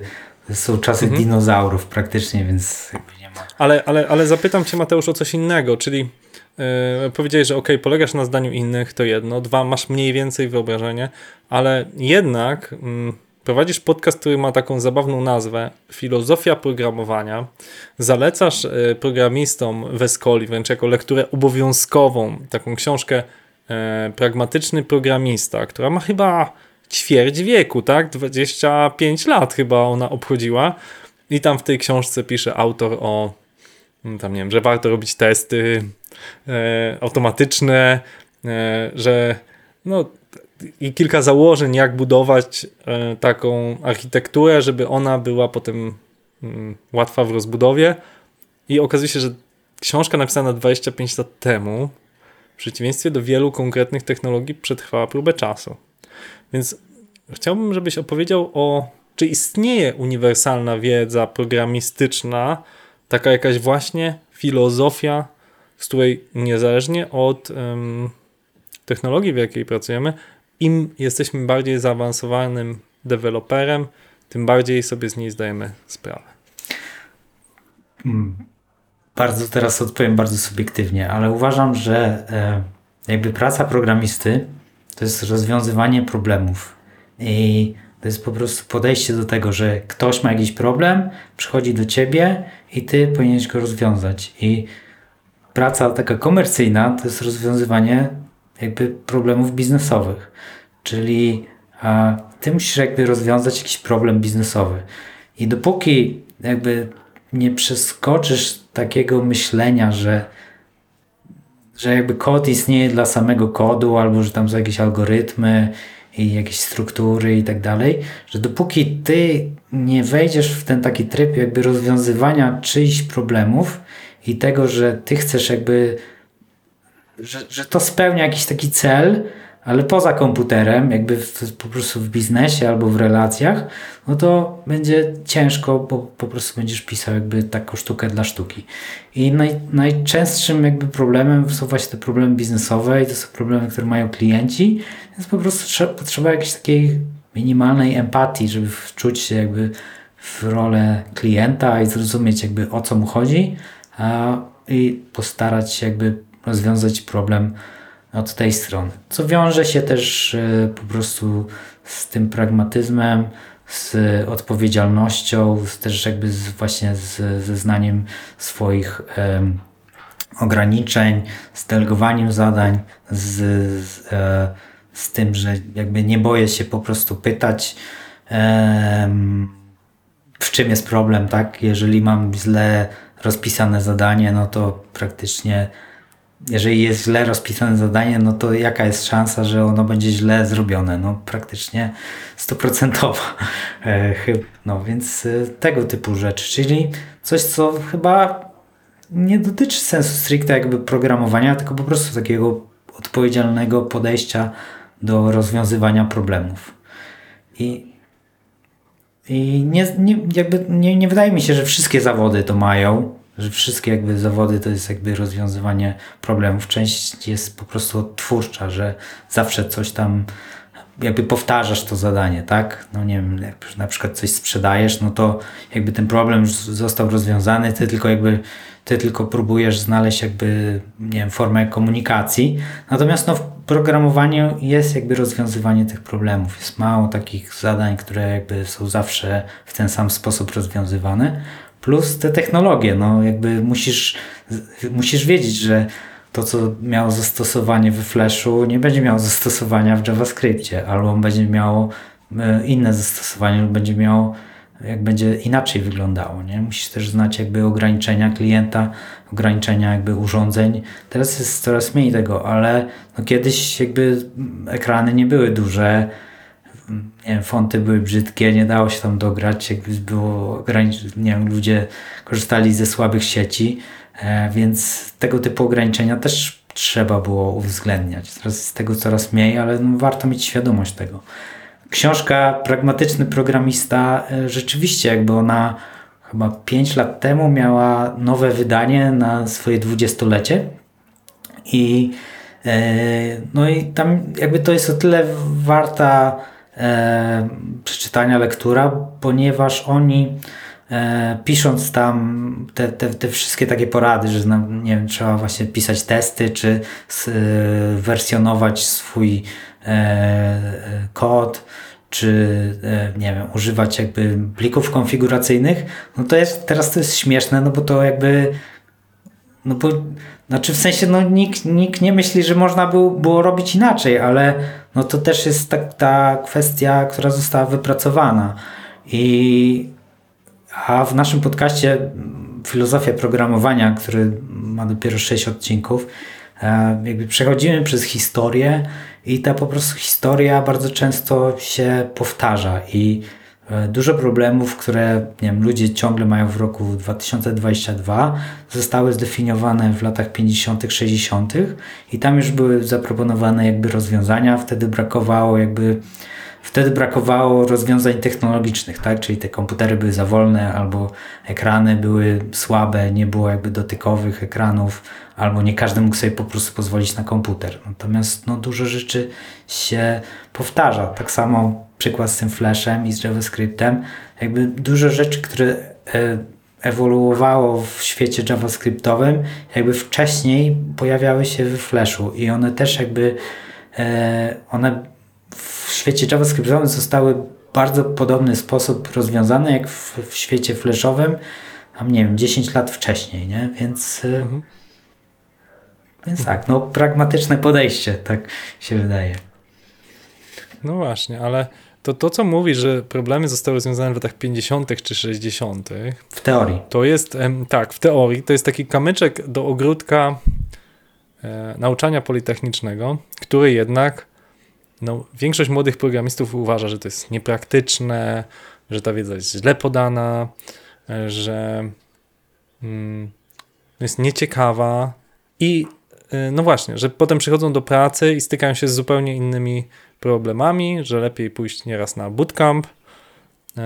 To są czasy mhm. dinozaurów praktycznie, więc nie ma. Ale, ale, ale zapytam Cię, Mateusz, o coś innego, czyli Yy, powiedziałeś, że ok, polegasz na zdaniu innych, to jedno. Dwa, masz mniej więcej wyobrażenie, ale jednak mm, prowadzisz podcast, który ma taką zabawną nazwę Filozofia programowania. Zalecasz y, programistom w Escoli wręcz jako lekturę obowiązkową, taką książkę Pragmatyczny programista, która ma chyba ćwierć wieku, tak? 25 lat chyba ona obchodziła. I tam w tej książce pisze autor o mm, tam nie wiem, że warto robić testy, e, automatyczne, e, że no, i kilka założeń, jak budować e, taką architekturę, żeby ona była potem mm, łatwa w rozbudowie. I okazuje się, że książka napisana 25 lat temu, przeciwieństwie do wielu konkretnych technologii, przetrwała próbę czasu. Więc chciałbym, żebyś opowiedział o, czy istnieje uniwersalna wiedza programistyczna, taka jakaś właśnie filozofia z której niezależnie od technologii, w jakiej pracujemy, im jesteśmy bardziej zaawansowanym deweloperem, tym bardziej sobie z niej zdajemy sprawę. Bardzo teraz odpowiem bardzo subiektywnie, ale uważam, że e, jakby praca programisty to jest rozwiązywanie problemów. I to jest po prostu podejście do tego, że ktoś ma jakiś problem, przychodzi do ciebie i ty powinieneś go rozwiązać. I praca taka komercyjna to jest rozwiązywanie jakby problemów biznesowych. Czyli a, ty musisz jakby rozwiązać jakiś problem biznesowy. I dopóki jakby nie przeskoczysz takiego myślenia, że, że jakby kod istnieje dla samego kodu, albo że tam są jakieś algorytmy i jakieś struktury i tak dalej, że dopóki ty nie wejdziesz w ten taki tryb jakby rozwiązywania czyichś problemów, i tego, że ty chcesz jakby, że, że to spełnia jakiś taki cel, ale poza komputerem, jakby w, po prostu w biznesie albo w relacjach, no to będzie ciężko, bo po prostu będziesz pisał jakby taką sztukę dla sztuki. I naj, najczęstszym jakby problemem są właśnie te problemy biznesowe i to są problemy, które mają klienci, więc po prostu trzeba, potrzeba jakiejś takiej minimalnej empatii, żeby wczuć się jakby w rolę klienta i zrozumieć jakby o co mu chodzi a, i postarać się jakby rozwiązać problem od tej strony. Co wiąże się też e, po prostu z tym pragmatyzmem, z odpowiedzialnością, z też jakby z, właśnie z, ze znaniem swoich um, ograniczeń, z delegowaniem zadań, z, z, e, z, tym, że jakby nie boję się po prostu pytać, um, w czym jest problem, tak? Jeżeli mam źle rozpisane zadanie, no to praktycznie jeżeli jest źle rozpisane zadanie, no to jaka jest szansa, że ono będzie źle zrobione? No praktycznie stuprocentowa. E, no więc e, tego typu rzeczy, czyli coś, co chyba nie dotyczy sensu stricte jakby programowania, tylko po prostu takiego odpowiedzialnego podejścia do rozwiązywania problemów. I, i nie, nie, jakby nie, nie wydaje mi się, że wszystkie zawody to mają, że wszystkie jakby zawody to jest jakby rozwiązywanie problemów. Część jest po prostu twórcza, że zawsze coś tam jakby powtarzasz to zadanie, tak? No nie wiem, jak na przykład coś sprzedajesz, no to jakby ten problem już został rozwiązany, ty tylko jakby ty tylko próbujesz znaleźć jakby, nie wiem, formę komunikacji. Natomiast no w programowaniu jest jakby rozwiązywanie tych problemów. Jest mało takich zadań, które jakby są zawsze w ten sam sposób rozwiązywane plus te technologie. No, jakby musisz, musisz wiedzieć, że to, co miało zastosowanie we Flashu, nie będzie miało zastosowania w JavaScriptie, albo będzie miało e, inne zastosowanie, lub będzie miało, jak będzie inaczej wyglądało. Nie? Musisz też znać jakby ograniczenia klienta, ograniczenia jakby urządzeń. Teraz jest coraz mniej tego, ale no kiedyś jakby ekrany nie były duże, nie wiem, fonty były brzydkie, nie dało się tam dograć, jakby było nie wiem, ludzie korzystali ze słabych sieci, e, więc tego typu ograniczenia też trzeba było uwzględniać. Teraz jest tego coraz mniej, ale no, warto mieć świadomość tego. Książka Pragmatyczny Programista e, rzeczywiście jakby ona chyba 5 lat temu miała nowe wydanie na swoje dwudziestolecie i e, no i tam jakby to jest o tyle warta przeczytania lektura, ponieważ oni e, pisząc tam te, te, te wszystkie takie porady, że nie wiem, trzeba właśnie pisać testy, czy e, wersjonować swój e, kod, czy e, nie wiem, używać jakby plików konfiguracyjnych, no to jest, teraz to jest śmieszne, no bo to jakby no bo, znaczy w sensie, no nikt, nikt nie myśli, że można było, było robić inaczej, ale no to też jest ta, ta kwestia, która została wypracowana. I a w naszym podcaście mm, Filozofia Programowania, który ma dopiero 6 odcinków, e, jakby przechodzimy przez historię i ta po prostu historia bardzo często się powtarza i dużo problemów, które nie wiem, ludzie ciągle mają w roku 2022, zostały zdefiniowane w latach 50., 60. i tam już były zaproponowane jakby rozwiązania. Wtedy brakowało jakby wtedy brakowało rozwiązań technologicznych, tak? Czyli te komputery były za wolne, albo ekrany były słabe, nie było jakby dotykowych ekranów, albo nie każdy mógł sobie po prostu pozwolić na komputer. Natomiast no, dużo rzeczy się powtarza. Tak samo przykład z tym Flashem i z JavaScriptem. Jakby dużo rzeczy, które e, ewoluowało w świecie JavaScriptowym, jakby wcześniej pojawiały się w Flashu i one też jakby e, one w świecie JavaScriptowym zostały w bardzo podobny sposób rozwiązane jak w, w świecie flashowym, tam nie wiem, 10 lat wcześniej, nie? Więc, e, mhm. więc tak, no pragmatyczne podejście, tak się wydaje. No właśnie, ale to, to co mówi, że problemy zostały rozwiązane w latach 50. czy 60. W teorii. To jest, tak, w teorii, to jest taki kamyczek do ogródka e, nauczania politechnicznego, który jednak no, większość młodych programistów uważa, że to jest niepraktyczne, że ta wiedza jest źle podana, e, że mm, jest nieciekawa i y, no właśnie, że potem przychodzą do pracy i stykają się z zupełnie innymi problemami, że lepiej pójść nieraz na bootcamp. Y,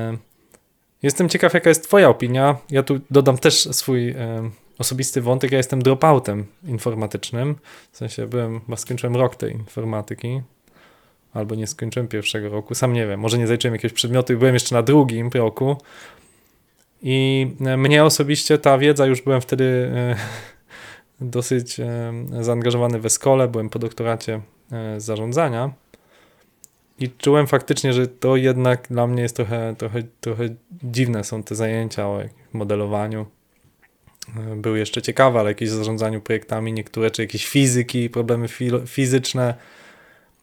Jestem ciekaw, jaka jest Twoja opinia. Ja tu dodam też swój y, osobisty wątek. Ja jestem dropoutem informatycznym. W sensie byłem, bo skończyłem rok tej informatyki, albo nie skończyłem pierwszego roku, sam nie wiem, może nie zaliczyłem jakiegoś przedmiotu i byłem jeszcze na drugim roku. I e, mnie osobiście ta wiedza, już byłem wtedy e, dosyć e, zaangażowany w szkole, byłem po doktoracie e, zarządzania i czułem faktycznie, że to jednak dla mnie jest trochę, trochę, trochę dziwne są te zajęcia o modelowaniu. E, Były jeszcze ciekawe, ale jakieś zarządzaniu projektami, niektóre, czy jakieś fizyki, problemy fizyczne,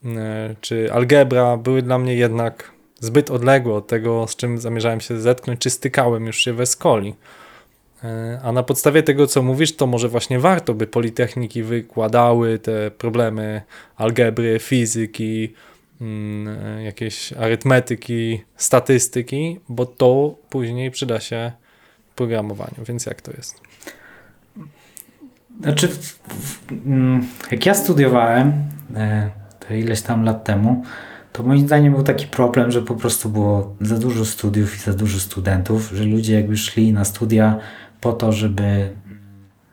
e, czy algebra były dla mnie jednak zbyt odległe od tego, z czym zamierzałem się zetknąć, czy stykałem już się we skoli. E, A na podstawie tego, co mówisz, to może właśnie warto by Politechniki wykładały te problemy algebry, fizyki, jakieś arytmetyki, statystyki, bo to później przyda się w programowaniu. Więc jak to jest? Znaczy, mm, jak ja studiowałem, e, to ileś tam lat temu, to moim zdaniem był taki problem, że po prostu było za dużo studiów i za dużo studentów, że ludzie jakby szli na studia po to, żeby,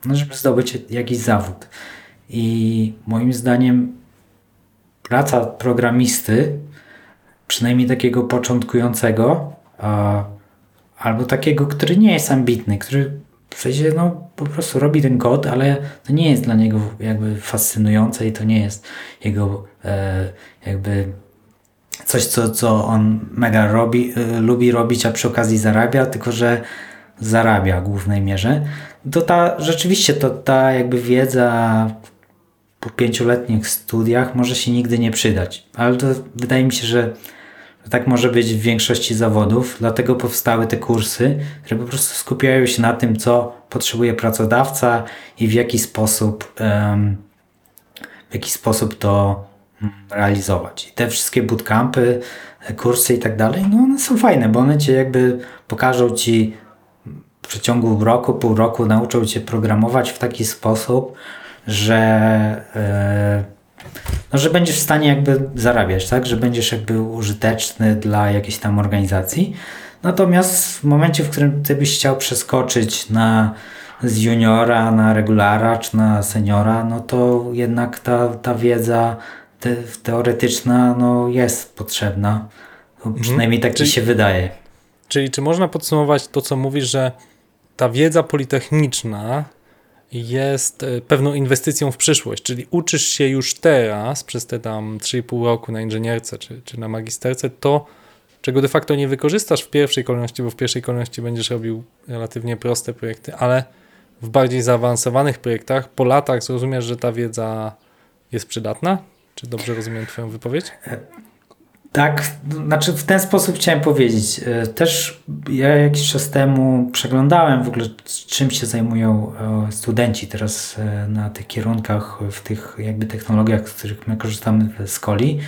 no, żeby zdobyć jakiś zawód. I moim zdaniem praca programisty, przynajmniej takiego początkującego, a, albo takiego, który nie jest ambitny, który w sensie no, po prostu robi ten kod, ale to nie jest dla niego jakby fascynujące i to nie jest jego e, jakby coś, co, co on mega robi, e, lubi robić, a przy okazji zarabia, tylko że zarabia w głównej mierze. To ta rzeczywiście to ta jakby wiedza po pięcioletnich studiach może się nigdy nie przydać. Ale to wydaje mi się, że tak może być w większości zawodów, dlatego powstały te kursy, które po prostu skupiają się na tym, co potrzebuje pracodawca i w jaki sposób, w jaki sposób to mm, realizować. I te wszystkie bootcampy, e, kursy i tak dalej, no one są fajne, bo one cię jakby pokażą ci w przeciągu roku, pół roku nauczą cię programować w taki sposób, że e, no, że będziesz w stanie jakby zarabiać, tak? Że będziesz jakby użyteczny dla jakiejś tam organizacji. Natomiast w momencie, w którym ty byś chciał przeskoczyć na z juniora na regulara czy na seniora, no to jednak ta, ta wiedza te, teoretyczna no, jest potrzebna. No, Przynajmniej tak Czyli- ci się wydaje. Czyli czy można podsumować to, co mówisz, że ta wiedza politechniczna jest e, pewną inwestycją w przyszłość, czyli uczysz się już teraz przez te tam 3,5 roku na inżynierce czy, czy na magisterce to, czego de facto nie wykorzystasz w pierwszej kolejności, bo w pierwszej kolejności będziesz robił relatywnie proste projekty, ale w bardziej zaawansowanych projektach po latach zrozumiesz, że ta wiedza jest przydatna? Czy dobrze rozumiem Twoją wypowiedź? Tak, znaczy w ten sposób chciałem powiedzieć. E, Też ja jakiś czas temu przeglądałem w ogóle, czym się zajmują e, studenci teraz e, na tych kierunkach, w tych jakby technologiach, z których my korzystamy w szkoli.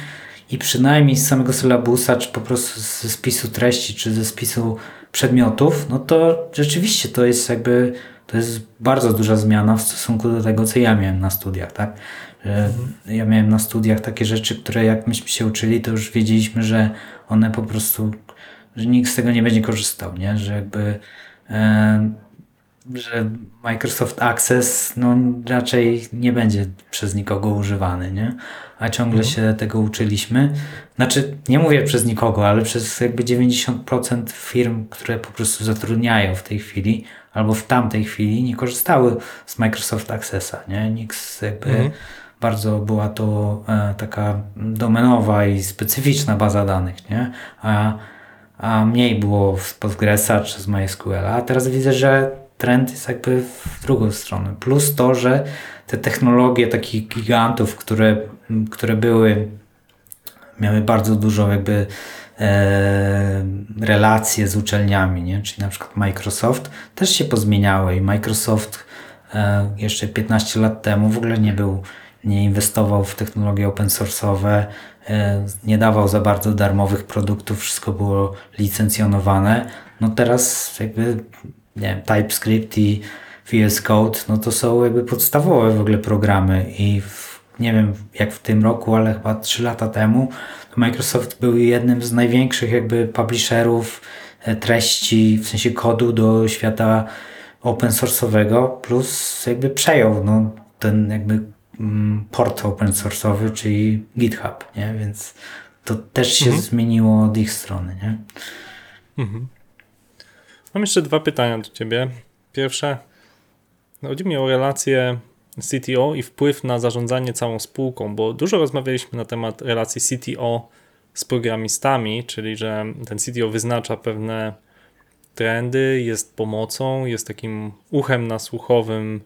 I przynajmniej z samego sylabusa, czy po prostu ze spisu treści, czy ze spisu przedmiotów, no to rzeczywiście to jest jakby, to jest bardzo duża zmiana w stosunku do tego, co ja miałem na studiach, tak? Że Ja miałem na studiach takie rzeczy, które jak myśmy się uczyli, to już wiedzieliśmy, że one po prostu, że nikt z tego nie będzie korzystał, nie? Że jakby, e, że Microsoft Access, no raczej nie będzie przez nikogo używany, nie? A ciągle się tego uczyliśmy. Znaczy, nie mówię przez nikogo, ale przez jakby 90% firm, które po prostu zatrudniają w tej chwili, albo w tamtej chwili nie korzystały z Microsoft Accessa, nie? Nikt jakby Mhm. Bardzo była to e, taka domenowa i specyficzna baza danych, nie? A, a mniej było z Postgresa czy z MySQL. A teraz widzę, że trend jest jakby w drugą stronę. Plus to, że te technologie takich gigantów, które, które były, miały bardzo dużo jakby e, relacje z uczelniami, nie? czyli na przykład Microsoft, też się pozmieniały i Microsoft e, jeszcze 15 lat temu w ogóle nie był, nie inwestował w technologie open source'owe, e, nie dawał za bardzo darmowych produktów, wszystko było licencjonowane. No teraz jakby nie wiem, TypeScript i VS Code, no to są jakby podstawowe w ogóle programy i w, nie wiem jak w tym roku, ale chyba 3 lata temu Microsoft był jednym z największych jakby publisherów e, treści, w sensie kodu do świata open source'owego, plus jakby przejął no, ten jakby port open source'owy, czyli GitHub, nie? Więc to też się mhm. zmieniło od ich strony, nie? Mhm. Mam jeszcze dwa pytania do ciebie. Pierwsze, chodzi mi o relację CTO i wpływ na zarządzanie całą spółką, bo dużo rozmawialiśmy na temat relacji CTO z programistami, czyli że ten CTO wyznacza pewne trendy, jest pomocą, jest takim uchem nasłuchowym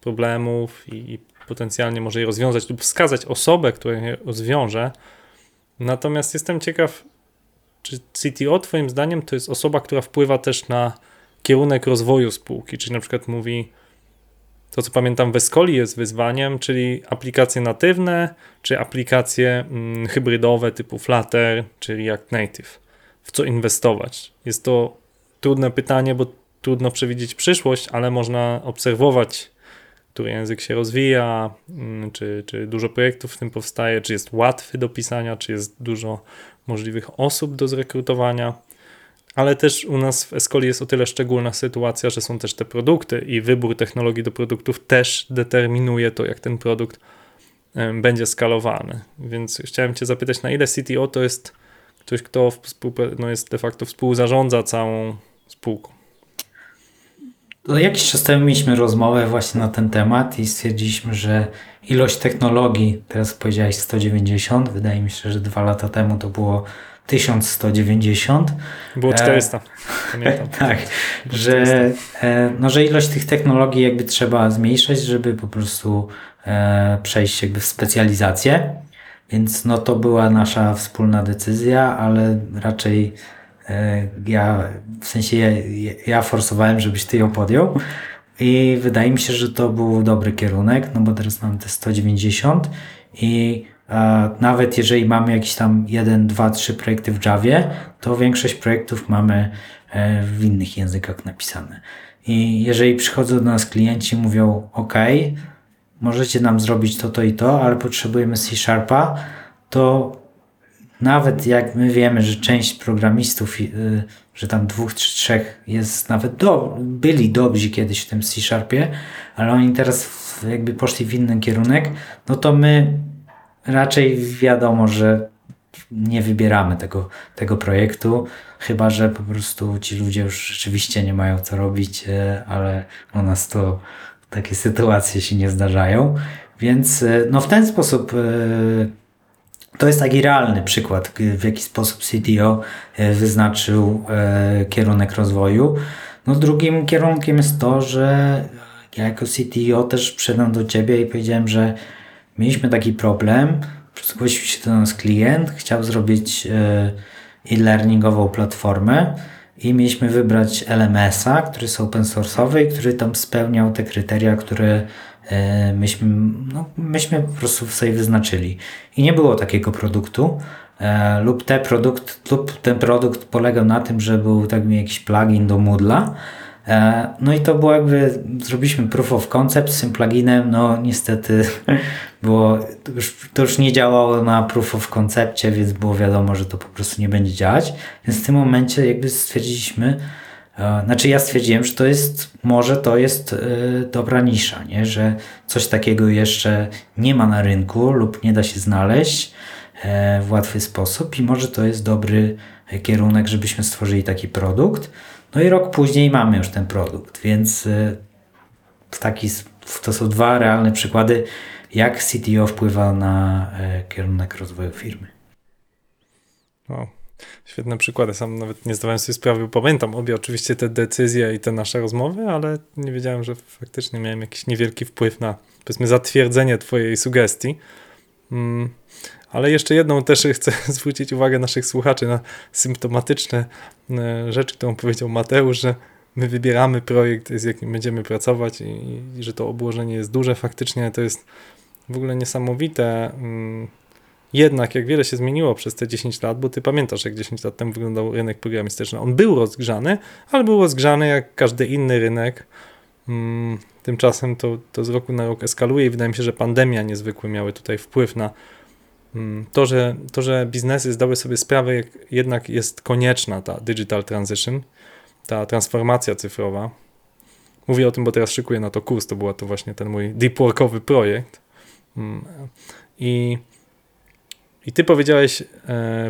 problemów i, i potencjalnie może je rozwiązać lub wskazać osobę, która je rozwiąże. Natomiast jestem ciekaw, czy CTO Twoim zdaniem to jest osoba, która wpływa też na kierunek rozwoju spółki, czyli na przykład mówi, to co pamiętam w Escoli jest wyzwaniem, czyli aplikacje natywne, czy aplikacje mm, hybrydowe typu Flutter, czy React Native. W co inwestować? Jest to trudne pytanie, bo trudno przewidzieć przyszłość, ale można obserwować, który język się rozwija, mm, czy, czy dużo projektów w tym powstaje, czy jest łatwy do pisania, czy jest dużo możliwych osób do zrekrutowania. Ale też u nas w Escoli jest o tyle szczególna sytuacja, że są też te produkty i wybór technologii do produktów też determinuje to, jak ten produkt będzie skalowany. Więc chciałem Cię zapytać, na ile CTO to jest ktoś, kto no jest de facto współzarządza całą spółką? Jakiś czas temu mieliśmy rozmowę właśnie na ten temat i stwierdziliśmy, że ilość technologii, teraz powiedziałeś 190, wydaje mi się, że dwa lata temu to było 1190. Było 400, e, pamiętam. tak, że, e, no, że ilość tych technologii jakby trzeba zmniejszać, żeby po prostu e, przejść jakby w specjalizację. Więc no to była nasza wspólna decyzja, ale raczej ja, w sensie ja, ja forsowałem, żebyś ty ją podjął. I wydaje mi się, że to był dobry kierunek, no bo teraz mamy te 190 i a nawet jeżeli mamy jakieś tam 1, 2, 3 projekty w Javie, to większość projektów mamy e, w innych językach napisane. I jeżeli przychodzą do nas klienci mówią, OK, możecie nam zrobić to, to i to, ale potrzebujemy C Sharpa, to nawet jak my wiemy, że część programistów, y, że tam dwóch czy trzech jest nawet do, byli dobrzy kiedyś w tym C Sharpie, ale oni teraz jakby poszli w inny kierunek, no to my raczej wiadomo, że nie wybieramy tego, tego projektu, chyba że po prostu ci ludzie już rzeczywiście nie mają co robić, y, ale u nas to takie sytuacje się nie zdarzają. Więc y, no w ten sposób to jest taki realny przykład, w jaki sposób CTO e, wyznaczył e, kierunek rozwoju. No drugim kierunkiem jest to, że ja jako CTO też przyszedłem do Ciebie i powiedziałem, że mieliśmy taki problem, zgłosił się do nas klient, chciał zrobić e, e-learningową platformę i mieliśmy wybrać LMS-a, który jest open source'owy i który tam spełniał te kryteria, które myśmy, no, myśmy po prostu sobie wyznaczyli. I nie było takiego produktu. E, lub, te produkt, lub ten produkt polegał na tym, że był tak jakiś plugin do Moodla. E, no i to było jakby, zrobiliśmy proof of concept z tym pluginem, no niestety było, to już, to już nie działało na proof of concepcie, więc było wiadomo, że to po prostu nie będzie działać. Więc w tym momencie jakby stwierdziliśmy, E, znaczy ja stwierdziłem, że to jest, może to jest e, dobra nisza, nie? że coś takiego jeszcze nie ma na rynku lub nie da się znaleźć e, w łatwy sposób i może to jest dobry kierunek, żebyśmy stworzyli taki produkt. No i rok później mamy już ten produkt, więc taki, to są dwa realne przykłady, jak CTO wpływa na kierunek rozwoju firmy. Wow. Świetne przykłady. Sam nawet nie zdawałem sobie sprawy, pamiętam obie oczywiście te decyzje i te nasze rozmowy, ale nie wiedziałem, że faktycznie miałem jakiś niewielki wpływ na powiedzmy zatwierdzenie twojej sugestii. Mm, ale jeszcze jedną też chcę zwrócić uwagę naszych słuchaczy na symptomatyczne e, rzeczy, którą powiedział Mateusz, że my wybieramy projekt, z jakim będziemy pracować i, i że to obłożenie jest duże. Faktycznie to jest w ogóle niesamowite. Mm, jednak jak wiele się zmieniło przez te 10 lat, bo ty pamiętasz, jak 10 lat temu wyglądał rynek programistyczny. On był rozgrzany, ale był rozgrzany jak każdy inny rynek. Mm, tymczasem to, to z roku na rok eskaluje i wydaje mi się, że pandemia niezwykły miały tutaj wpływ na mm, to, że, to, że biznesy zdały sobie sprawę, jak jednak jest konieczna ta digital transition, ta transformacja cyfrowa. Mówię o tym, bo teraz szykuję na to kurs, to była to właśnie ten mój deep workowy projekt. Mm, I i ty powiedziałeś e,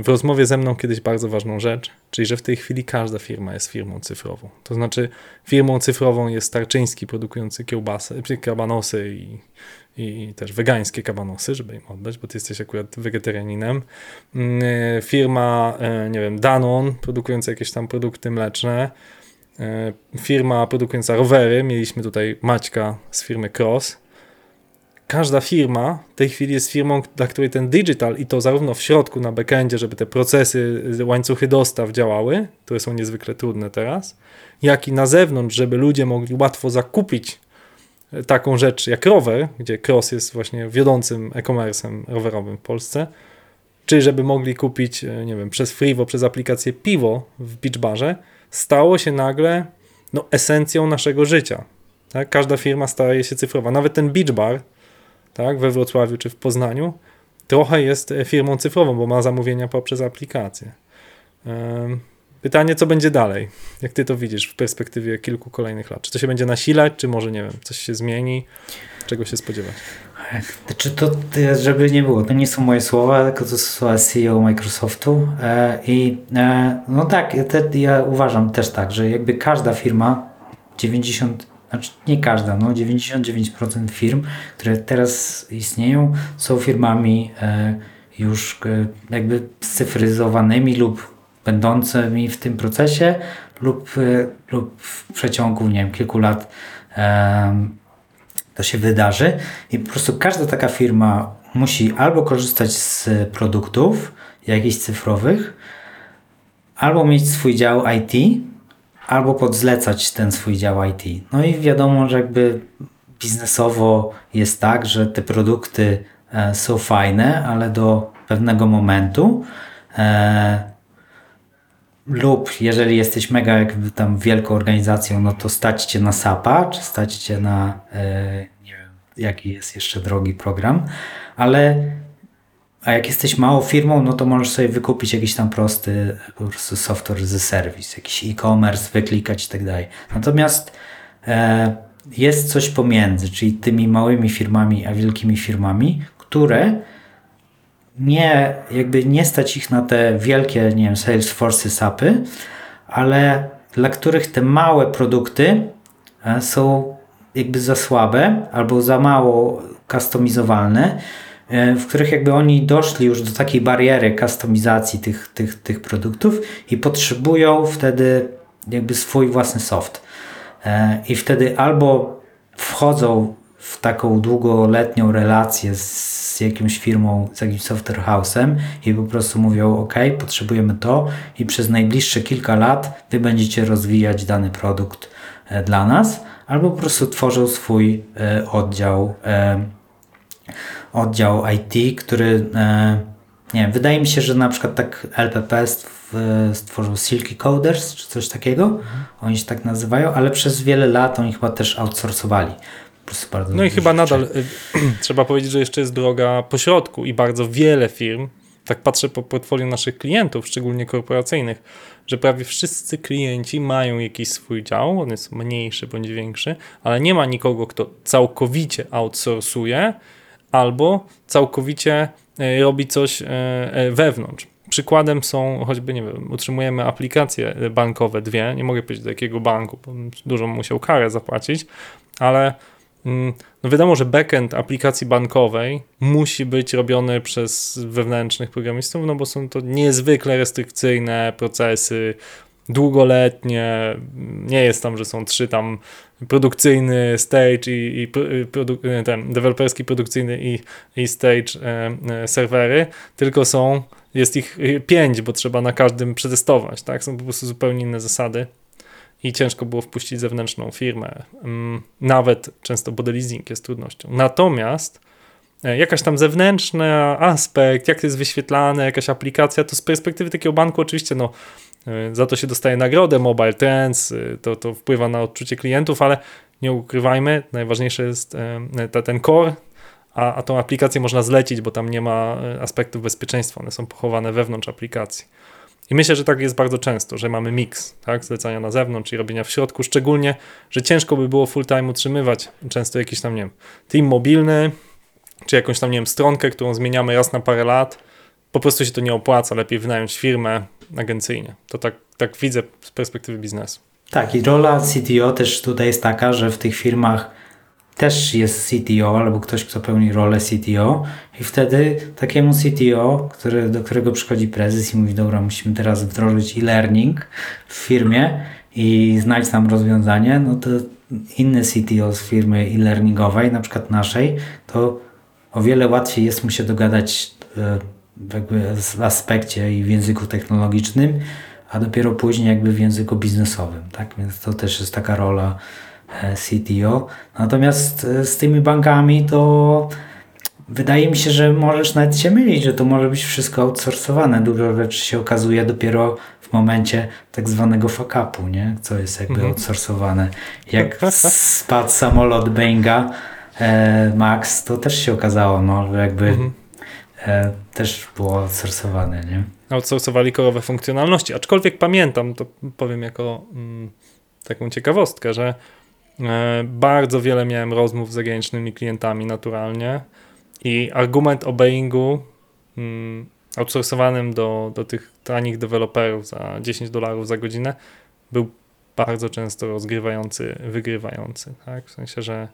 w rozmowie ze mną kiedyś bardzo ważną rzecz, czyli że w tej chwili każda firma jest firmą cyfrową. To znaczy, firmą cyfrową jest Tarczyński produkujący kiełbasy, kabanosy i, i też wegańskie kabanosy, żeby im oddać, bo ty jesteś akurat wegetarianinem. Mm, e, firma, e, nie wiem, Danon produkująca jakieś tam produkty mleczne. Firma produkująca rowery. Mieliśmy tutaj Maćka z firmy Cross każda firma w tej chwili jest firmą, dla której ten digital i to zarówno w środku na backendzie, żeby te procesy, łańcuchy dostaw działały, które są niezwykle trudne teraz, jak i na zewnątrz, żeby ludzie mogli łatwo zakupić e, taką rzecz jak rower, gdzie Cross jest właśnie wiodącym e-commerce'em rowerowym w Polsce, czy żeby mogli kupić, e, nie wiem, przez Frivo, przez aplikację piwo w Beach Barze, stało się nagle no, esencją naszego życia. Tak? Każda firma staje się cyfrowa. Nawet ten Beach Bar, tak, we Wrocławiu czy w Poznaniu, trochę jest e, firmą cyfrową, bo ma zamówienia poprzez aplikację. Pytanie, co będzie dalej? Jak ty to widzisz w perspektywie kilku kolejnych lat? Czy to się będzie nasilać, czy może, nie wiem, coś się zmieni? Czego się spodziewać? Czy to, żeby nie było, to nie są moje słowa, tylko to są słowa CEO Microsoftu e, i e, no tak, ja uważam też tak, że jakby każda firma 90 znaczy nie każda, no 99% firm, które teraz istnieją, są firmami e, już e, jakby scyfryzowanymi lub będącymi w tym procesie lub, e, lub w przeciągu, nie wiem, kilku lat to się wydarzy. I po prostu każda taka firma musi albo korzystać z produktów jakichś cyfrowych, albo mieć swój dział IT, albo podzlecać ten swój dział IT. No i wiadomo, że jakby biznesowo jest tak, że te produkty e, są fajne, ale do pewnego momentu. E, lub jeżeli jesteś mega jakby tam wielką organizacją, no to stać cię na SAP-a, czy stać cię na e, nie wiem, jaki jest jeszcze drogi program, ale a jak jesteś małą firmą, no to możesz sobie wykupić jakiś tam prosty po prostu software a service, jakiś e-commerce, wyklikać i tak dalej. Natomiast e, jest coś pomiędzy, czyli tymi małymi firmami, a wielkimi firmami, które nie, jakby nie stać ich na te wielkie, nie wiem, Salesforce, SAPy, ale dla których te małe produkty e, są jakby za słabe albo za mało customizowalne, w których jakby oni doszli już do takiej bariery kustomizacji tych, tych, tych produktów i potrzebują wtedy jakby swój własny soft. E, I wtedy albo wchodzą w taką długoletnią relację z jakąś firmą, z jakimś software house'em i po prostu mówią, ok, potrzebujemy to i przez najbliższe kilka lat wy będziecie rozwijać dany produkt e, dla nas, albo po prostu tworzą swój oddział oddział IT, który e, nie wiem, wydaje mi się, że na przykład tak LPP stworzył Silky Coders czy coś takiego. Mhm. Oni się tak nazywają, ale przez wiele lat oni chyba też outsourcowali. no i chyba nadal y, trzeba powiedzieć, że jeszcze jest droga po środku i bardzo wiele firm, tak patrzę po portfolio naszych klientów, szczególnie korporacyjnych, że prawie wszyscy klienci mają jakiś swój dział, on jest mniejszy bądź większy, ale nie ma nikogo, kto całkowicie outsourcuje albo całkowicie e, robi coś e, e, wewnątrz. Przykładem są choćby, nie wiem, utrzymujemy aplikacje bankowe dwie, nie mogę powiedzieć do jakiego banku, bo dużo musiał karę zapłacić, ale mm, no wiadomo, że backend aplikacji bankowej musi być robiony przez wewnętrznych programistów, no bo są to niezwykle restrykcyjne procesy, długoletnie, nie jest tam, że są trzy tam produkcyjny stage i, i produ, ten deweloperski produkcyjny i, i stage e, e, serwery, tylko są, jest ich pięć, bo trzeba na każdym przetestować, tak? Są po prostu zupełnie inne zasady i ciężko było wpuścić zewnętrzną firmę. Mm, nawet często body leasing jest trudnością. Natomiast e, jakaś tam zewnętrzny aspekt, jak to jest wyświetlane, jakaś aplikacja, to z perspektywy takiego banku oczywiście no za to się dostaje nagrodę Mobile Trends, e, to, to wpływa na odczucie klientów, ale nie ukrywajmy, najważniejszy jest e, ten core, a, a tą aplikację można zlecić, bo tam nie ma e, aspektów bezpieczeństwa, one są pochowane wewnątrz aplikacji. I myślę, że tak jest bardzo często, że mamy miks, tak, zlecania na zewnątrz i robienia w środku, szczególnie, że ciężko by było full time utrzymywać często jakiś tam, nie wiem, team mobilny, czy jakąś tam, nie wiem, stronkę, którą zmieniamy raz na parę lat, po prostu się to nie opłaca, lepiej wynająć firmę agencyjnie. To tak, tak widzę z perspektywy biznesu. Tak, i rola CTO też tutaj jest taka, że w tych firmach też jest CTO albo ktoś, kto pełni rolę CTO i wtedy takiemu CTO, który, do którego przychodzi prezes i mówi, dobra, musimy teraz wdrożyć e-learning w firmie i znaleźć tam rozwiązanie, no to inny CTO z firmy e-learningowej, na przykład naszej, to o wiele łatwiej jest mu się dogadać e, jakby w aspekcie i w języku technologicznym, a dopiero później jakby w języku biznesowym, tak? Więc to też jest taka rola e, CTO. Natomiast e, z tymi bankami to wydaje mi się, że możesz nawet się mylić, że to może być wszystko outsourcowane. Dużo rzeczy się okazuje dopiero w momencie tak zwanego fuck-upu, nie? Co jest jakby mhm. outsourcowane. Jak spadł samolot Boeinga e, Max, to też się okazało, no, że jakby mhm e, też było outsourcowane, nie? Outsourcowali korowe funkcjonalności, aczkolwiek pamiętam, to powiem jako mm, taką ciekawostkę, że e, bardzo wiele miałem rozmów z zagranicznymi klientami naturalnie i argument o Boeingu mm, outsourcowanym do, do tych tanich deweloperów za 10 dolarów za godzinę był bardzo często rozgrywający, wygrywający, tak? W sensie, że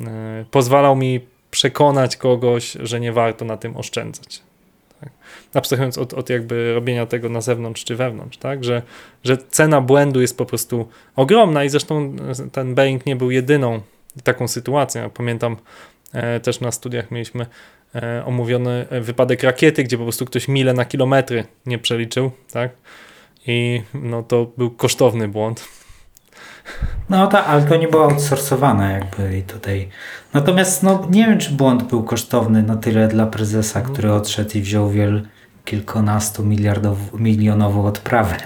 e, pozwalał mi przekonać kogoś, że nie warto na tym oszczędzać. Tak? Abstrahując od, od jakby robienia tego na zewnątrz czy wewnątrz, tak? że, że cena błędu jest po prostu ogromna i zresztą ten Boeing nie był jedyną taką sytuacją. Pamiętam e, też na studiach mieliśmy e, omówiony wypadek rakiety, gdzie po prostu ktoś mile na kilometry nie przeliczył, tak? I no to był kosztowny błąd. No tak, ale to nie było outsourcowane jakby i tutaj. Natomiast no, nie wiem, czy błąd był kosztowny na tyle dla prezesa, mhm. który odszedł i wziął wiel kilkunastu milionową odprawę.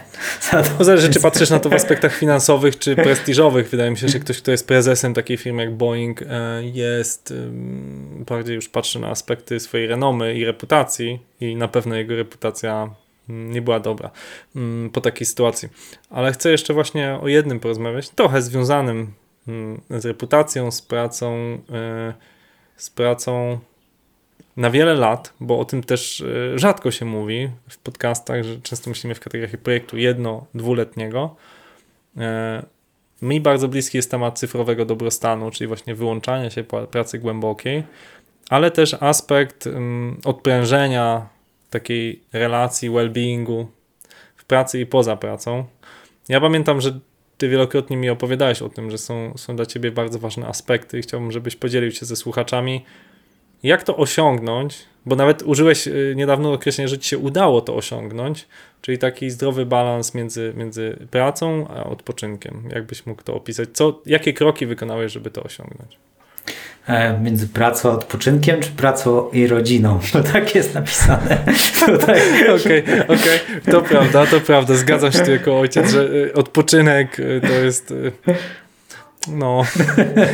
To zależy, czy patrzysz na to w aspektach finansowych, czy prestiżowych. Wydaje mi się, że ktoś, kto jest prezesem takiej firmy jak Boeing, e, jest bardziej już patrzy na aspekty swojej renomy i reputacji i na pewno jego reputacja nie była dobra mm, po takiej sytuacji. Ale chcę jeszcze właśnie o jednym porozmawiać, trochę związanym mm, z reputacją, z pracą, e, z pracą na wiele lat, bo o tym też e, rzadko się mówi w podcastach, że często myślimy w kategoriach projektu jedno, dwuletniego. E, mi bardzo bliski jest temat cyfrowego dobrostanu, czyli właśnie wyłączania się pracy głębokiej, ale też aspekt mm, odprężenia takiej relacji, well-beingu w pracy i poza pracą. Ja pamiętam, że ty wielokrotnie mi opowiadałeś o tym, że są, są dla ciebie bardzo ważne aspekty i chciałbym, żebyś podzielił się ze słuchaczami, jak to osiągnąć, bo nawet użyłeś y, niedawno określenia, że ci się udało to osiągnąć, czyli taki zdrowy balans między, między pracą a odpoczynkiem. Jakbyś mógł to opisać? Co, jakie kroki wykonałeś, żeby to osiągnąć? E, między pracą a odpoczynkiem, czy pracą i rodziną. No tak jest napisane tutaj. Okej, okay, okay. to prawda, to prawda. Zgadzam się tu jako ojciec, że e, odpoczynek e, to jest... No,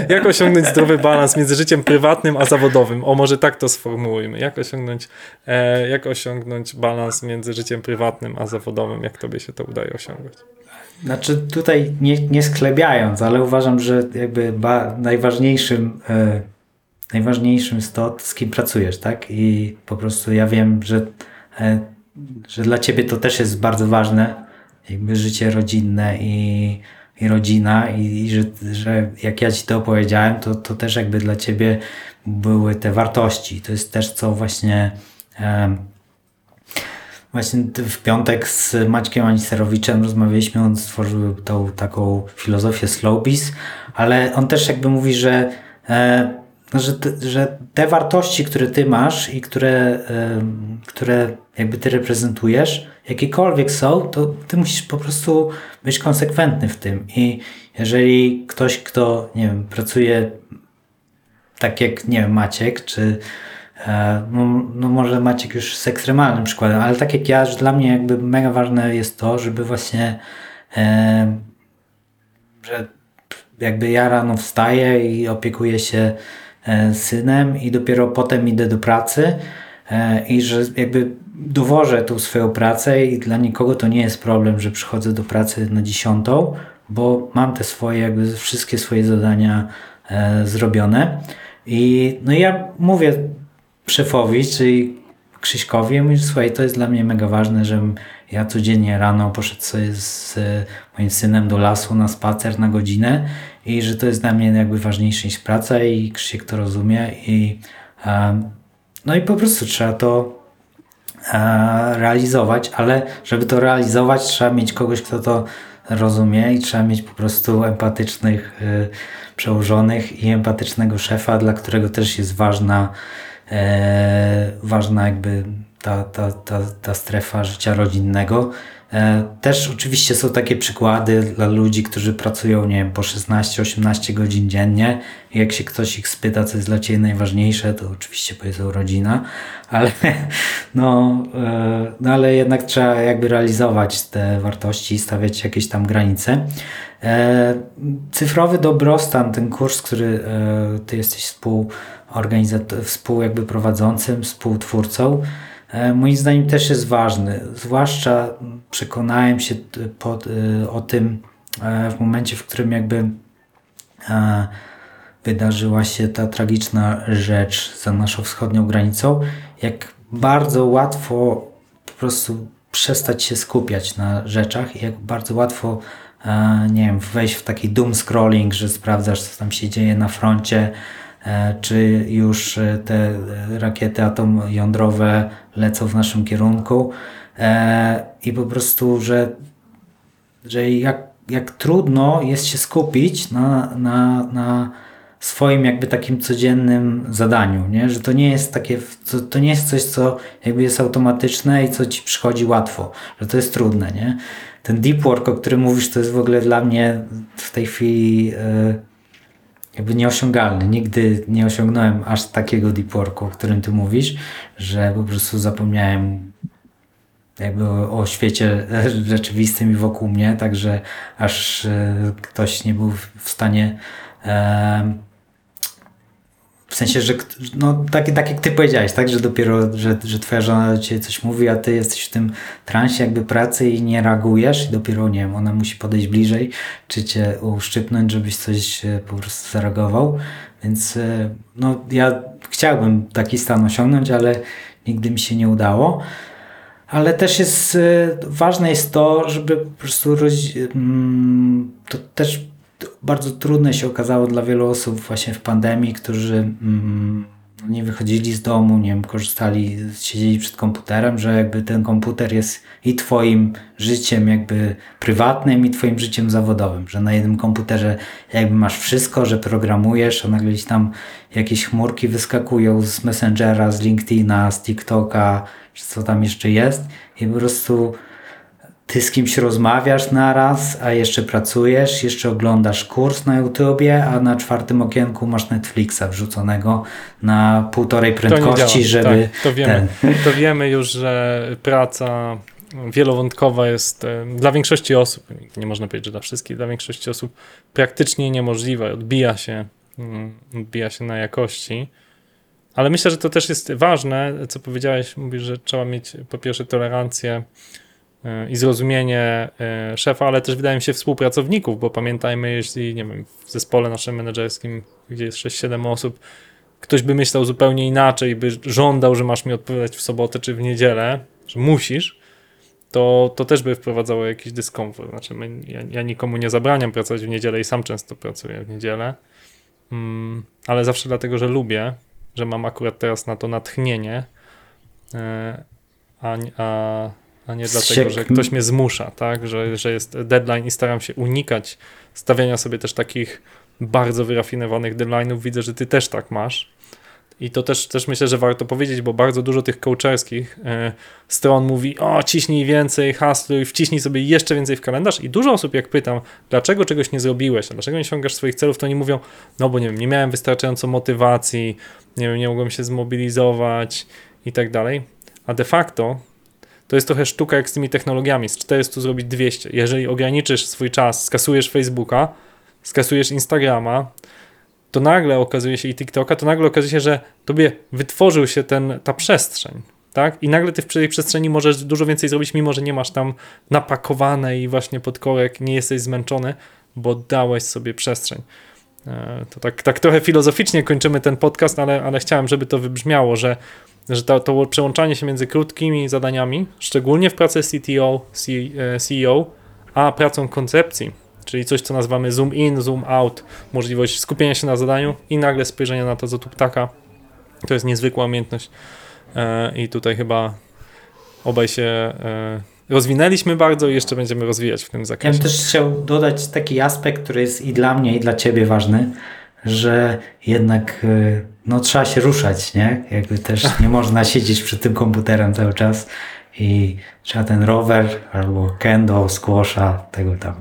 jak osiągnąć zdrowy balans między życiem prywatnym a zawodowym? O, może tak to sformułujmy. Jak osiągnąć, jak osiągnąć balans między życiem prywatnym a zawodowym? Jak tobie się to udaje osiągać? Znaczy tutaj nie, nie sklebiając, ale uważam, że jakby ba, najważniejszym e, najważniejszym jest to, z kim pracujesz, tak? I po prostu ja wiem, że, e, że dla ciebie to też jest bardzo ważne, jakby życie rodzinne i, i rodzina i, i że, że jak ja ci to opowiedziałem, to, to też jakby dla ciebie były te wartości. To jest też co właśnie e, Właśnie w piątek z Maćkiem Aniserowiczem rozmawialiśmy, on stworzył tą taką filozofię Slowbiz, ale on też jakby mówi, że, e, że, że te wartości, które ty masz i które, e, które jakby ty reprezentujesz, jakiekolwiek są, to ty musisz po prostu być konsekwentny w tym. I jeżeli ktoś, kto, nie wiem, pracuje tak jak, nie wiem, Maciek, czy no, no może Maciek już z ekstremalnym przykładem, ale tak jak ja, że dla mnie jakby mega ważne jest to, żeby właśnie e, że jakby ja rano wstaję i opiekuję się e, synem i dopiero potem idę do pracy e, i że jakby dowożę tą swoją pracę i dla nikogo to nie jest problem, że przychodzę do pracy na dziesiątą, bo mam te swoje, jakby wszystkie swoje zadania e, zrobione. I no ja mówię szefowi, czyli Krzyśkowi, ja mówię, słuchaj, to jest dla mnie mega ważne, żebym ja codziennie rano poszedł sobie z moim synem do lasu na spacer na godzinę i że to jest dla mnie jakby ważniejsze niż praca i Krzysiek to rozumie i no i po prostu trzeba to realizować, ale żeby to realizować trzeba mieć kogoś, kto to rozumie i trzeba mieć po prostu empatycznych y, przełożonych i empatycznego szefa, dla którego też jest ważna e, ważna jakby ta, ta, ta, ta strefa życia rodzinnego. E, też oczywiście są takie przykłady dla ludzi, którzy pracują, nie wiem, po 16-18 godzin dziennie. I jak się ktoś ich spyta, co jest dla Ciebie najważniejsze, to oczywiście powiedzą rodzina, ale, no, e, no, ale jednak trzeba jakby realizować te wartości, stawiać jakieś tam granice. E, cyfrowy dobrostan, ten kurs, który Ty jesteś współorganizatorem, współ jakby prowadzącym, współtwórcą, E, moim zdaniem też jest ważny. Zwłaszcza przekonałem się pod, e, o tym e, w momencie, w którym jakby wydarzyła się ta tragiczna rzecz za naszą wschodnią granicą, jak bardzo łatwo po prostu przestać się skupiać na rzeczach jak bardzo łatwo nie wiem, wejść w taki doom scrolling, że sprawdzasz, co tam się dzieje na froncie, E, czy już e, te rakiety atom-jądrowe lecą w naszym kierunku e, i po prostu, że, że jak, jak trudno jest się skupić na, na, na swoim jakby takim codziennym zadaniu, nie? że to nie jest takie, to, to nie jest coś, co jakby jest automatyczne i co ci przychodzi łatwo, że to jest trudne, nie? Ten deep work, o którym mówisz, to jest w ogóle dla mnie w tej chwili yy, jakby nieosiągalny. Nigdy nie osiągnąłem aż takiego deep worku, o którym ty mówisz, że po prostu zapomniałem jakby o, o świecie rzeczywistym i wokół mnie, także aż e, ktoś nie był w stanie e, w sensie, że no, tak, tak jak ty powiedziałeś, tak, że dopiero, że, że twoja żona do ciebie coś mówi, a ty jesteś w tym transie jakby pracy i nie reagujesz i dopiero, nie wiem, ona musi podejść bliżej, czy cię uszczypnąć, żebyś coś e, po prostu zareagował. Więc e, no, ja chciałbym taki stan osiągnąć, ale nigdy mi się nie udało. Ale też jest, e, ważne jest to, żeby po prostu mm, to też bardzo trudne się okazało dla wielu osób właśnie w pandemii, którzy mm, nie wychodzili z domu, nie wiem, korzystali, siedzieli przed komputerem, że jakby ten komputer jest i twoim życiem jakby prywatnym i twoim życiem zawodowym, że na jednym komputerze jakby masz wszystko, że programujesz, a nagle gdzieś tam jakieś chmurki wyskakują z Messengera, z LinkedIna, z TikToka, czy co tam jeszcze jest. I po prostu ty z kimś rozmawiasz naraz, a jeszcze pracujesz, jeszcze oglądasz kurs na YouTubie, a na czwartym okienku masz Netflixa wrzuconego na półtorej prędkości, to żeby. Tak, to, wiemy. Ten... to wiemy już, że praca wielowątkowa jest e, dla większości osób, nie można powiedzieć, że dla wszystkich, dla większości osób praktycznie niemożliwa, odbija się, mm, odbija się na jakości. Ale myślę, że to też jest ważne, co powiedziałeś, mówisz, że trzeba mieć po pierwsze tolerancję i zrozumienie e, szefa, ale też wydaje mi się współpracowników, bo pamiętajmy, jeśli nie wiem, w zespole naszym menedżerskim, gdzie jest 6-7 osób, ktoś by myślał zupełnie inaczej, by żądał, że masz mi odpowiadać w sobotę czy w niedzielę, że musisz, to, to też by wprowadzało jakiś dyskomfort. Znaczy, my, ja, ja, nikomu nie zabraniam pracować w niedzielę i sam często pracuję w niedzielę, mm, ale zawsze dlatego, że lubię, że mam akurat teraz na to natchnienie, e, a, a a nie dlatego, że ktoś mnie zmusza, tak? Że, że jest deadline i staram się unikać stawiania sobie też takich bardzo wyrafinowanych deadline'ów. Widzę, że ty też tak masz. I to też, też myślę, że warto powiedzieć, bo bardzo dużo tych coacherskich y, stron mówi, o ciśnij więcej, hasluj, wciśnij sobie jeszcze więcej w kalendarz i dużo osób jak pytam, dlaczego czegoś nie zrobiłeś, a dlaczego nie osiągasz swoich celów, to oni mówią, no bo nie wiem, nie miałem wystarczająco motywacji, nie wiem, nie mogłem się zmobilizować i tak dalej, a de facto to jest trochę sztuka jak z tymi technologiami. Z 400 zrobić 200. Jeżeli ograniczysz swój czas, skasujesz Facebooka, skasujesz Instagrama, to nagle okazuje się i TikToka, to nagle okazuje się, że tobie wytworzył się ten, ta przestrzeń. Tak? I nagle ty w tej przestrzeni możesz dużo więcej zrobić, mimo że nie masz tam napakowanej właśnie podkorek, nie jesteś zmęczony, bo dałeś sobie przestrzeń. E, to tak, tak trochę filozoficznie kończymy ten podcast, ale, ale chciałem, żeby to wybrzmiało, że, że to, to przełączanie się między krótkimi zadaniami, szczególnie w pracy CTO, CEO, e a pracą koncepcji, czyli coś, co nazywamy zoom in, zoom out, możliwość skupienia się na zadaniu i nagle spojrzenia na to z ptaka. To jest niezwykła umiejętność e, i tutaj chyba obaj się rozwinęliśmy bardzo i jeszcze będziemy rozwijać w tym zakresie. Ja bym też chciał dodać taki aspekt, który jest i dla mnie, i dla ciebie ważny, że jednak y, no, trzeba się ruszać, nie? Jakby też nie można siedzieć przed tym komputerem cały czas i trzeba ten rower albo kendo, squasha, tego tam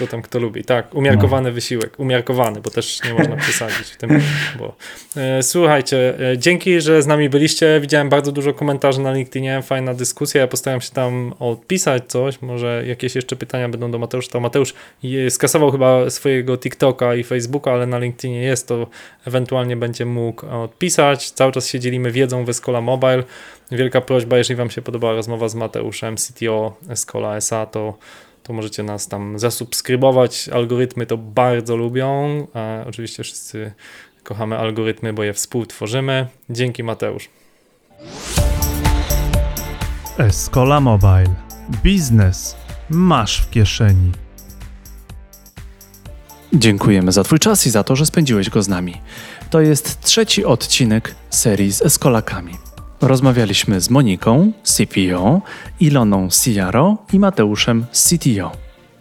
co tam kto lubi. Tak, umiarkowany no. wysiłek, umiarkowany, bo też nie można przesadzić w tym. Bo... E, słuchajcie, e, dzięki, że z nami byliście. Widziałem bardzo dużo komentarzy na LinkedInie, fajna dyskusja. Ja postaram się tam odpisać coś. Może jakieś jeszcze pytania będą do Mateusza. To Mateusz skasował chyba swojego TikToka i Facebooka, ale na LinkedInie jest, to ewentualnie będzie mógł odpisać. Cały czas się dzielimy wiedzą w Escola Mobile. Wielka prośba, jeżeli Wam się podobała rozmowa z Mateuszem, CTO Escola SA, to to możecie nas tam zasubskrybować. Algorytmy to bardzo lubią. A oczywiście wszyscy kochamy algorytmy, bo je współtworzymy. Dzięki Mateusz. Escola Mobile. Biznes masz w kieszeni. Dziękujemy za Twój czas i za to, że spędziłeś go z nami. To jest trzeci odcinek serii z Eskolakami. Rozmawialiśmy z Moniką, CPO, Iloną Ciaro i Mateuszem, CTO.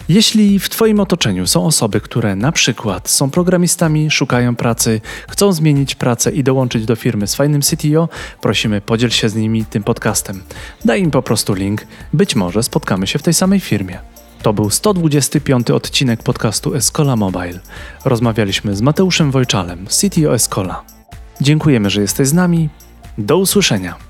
Jeśli w Twoim otoczeniu są osoby, które na przykład są programistami, szukają pracy, chcą zmienić pracę i dołączyć do firmy z fajnym CTO, prosimy podziel się z nimi tym podcastem. Daj im po prostu link, być może spotkamy się w tej samej firmie. To był 125 odcinek podcastu Escola Mobile. Rozmawialiśmy z Mateuszem Wojczalem, CTO Escola. Dziękujemy, że jesteś z nami. Do usłyszenia.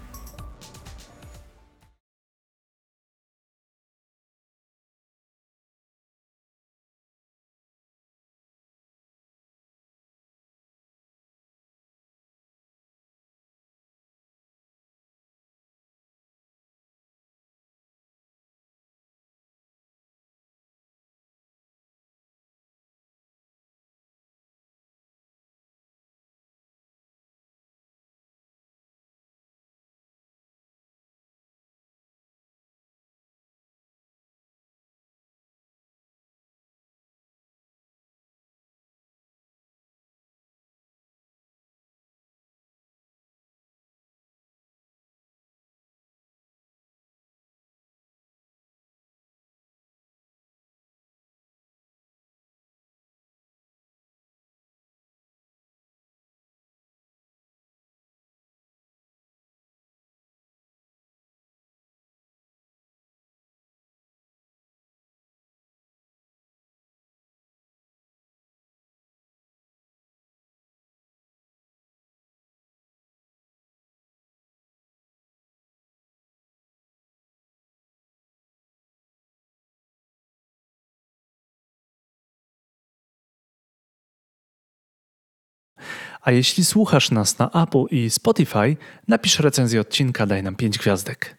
A jeśli słuchasz nas na Apple i Spotify, napisz recenzję odcinka, daj nam 5 gwiazdek.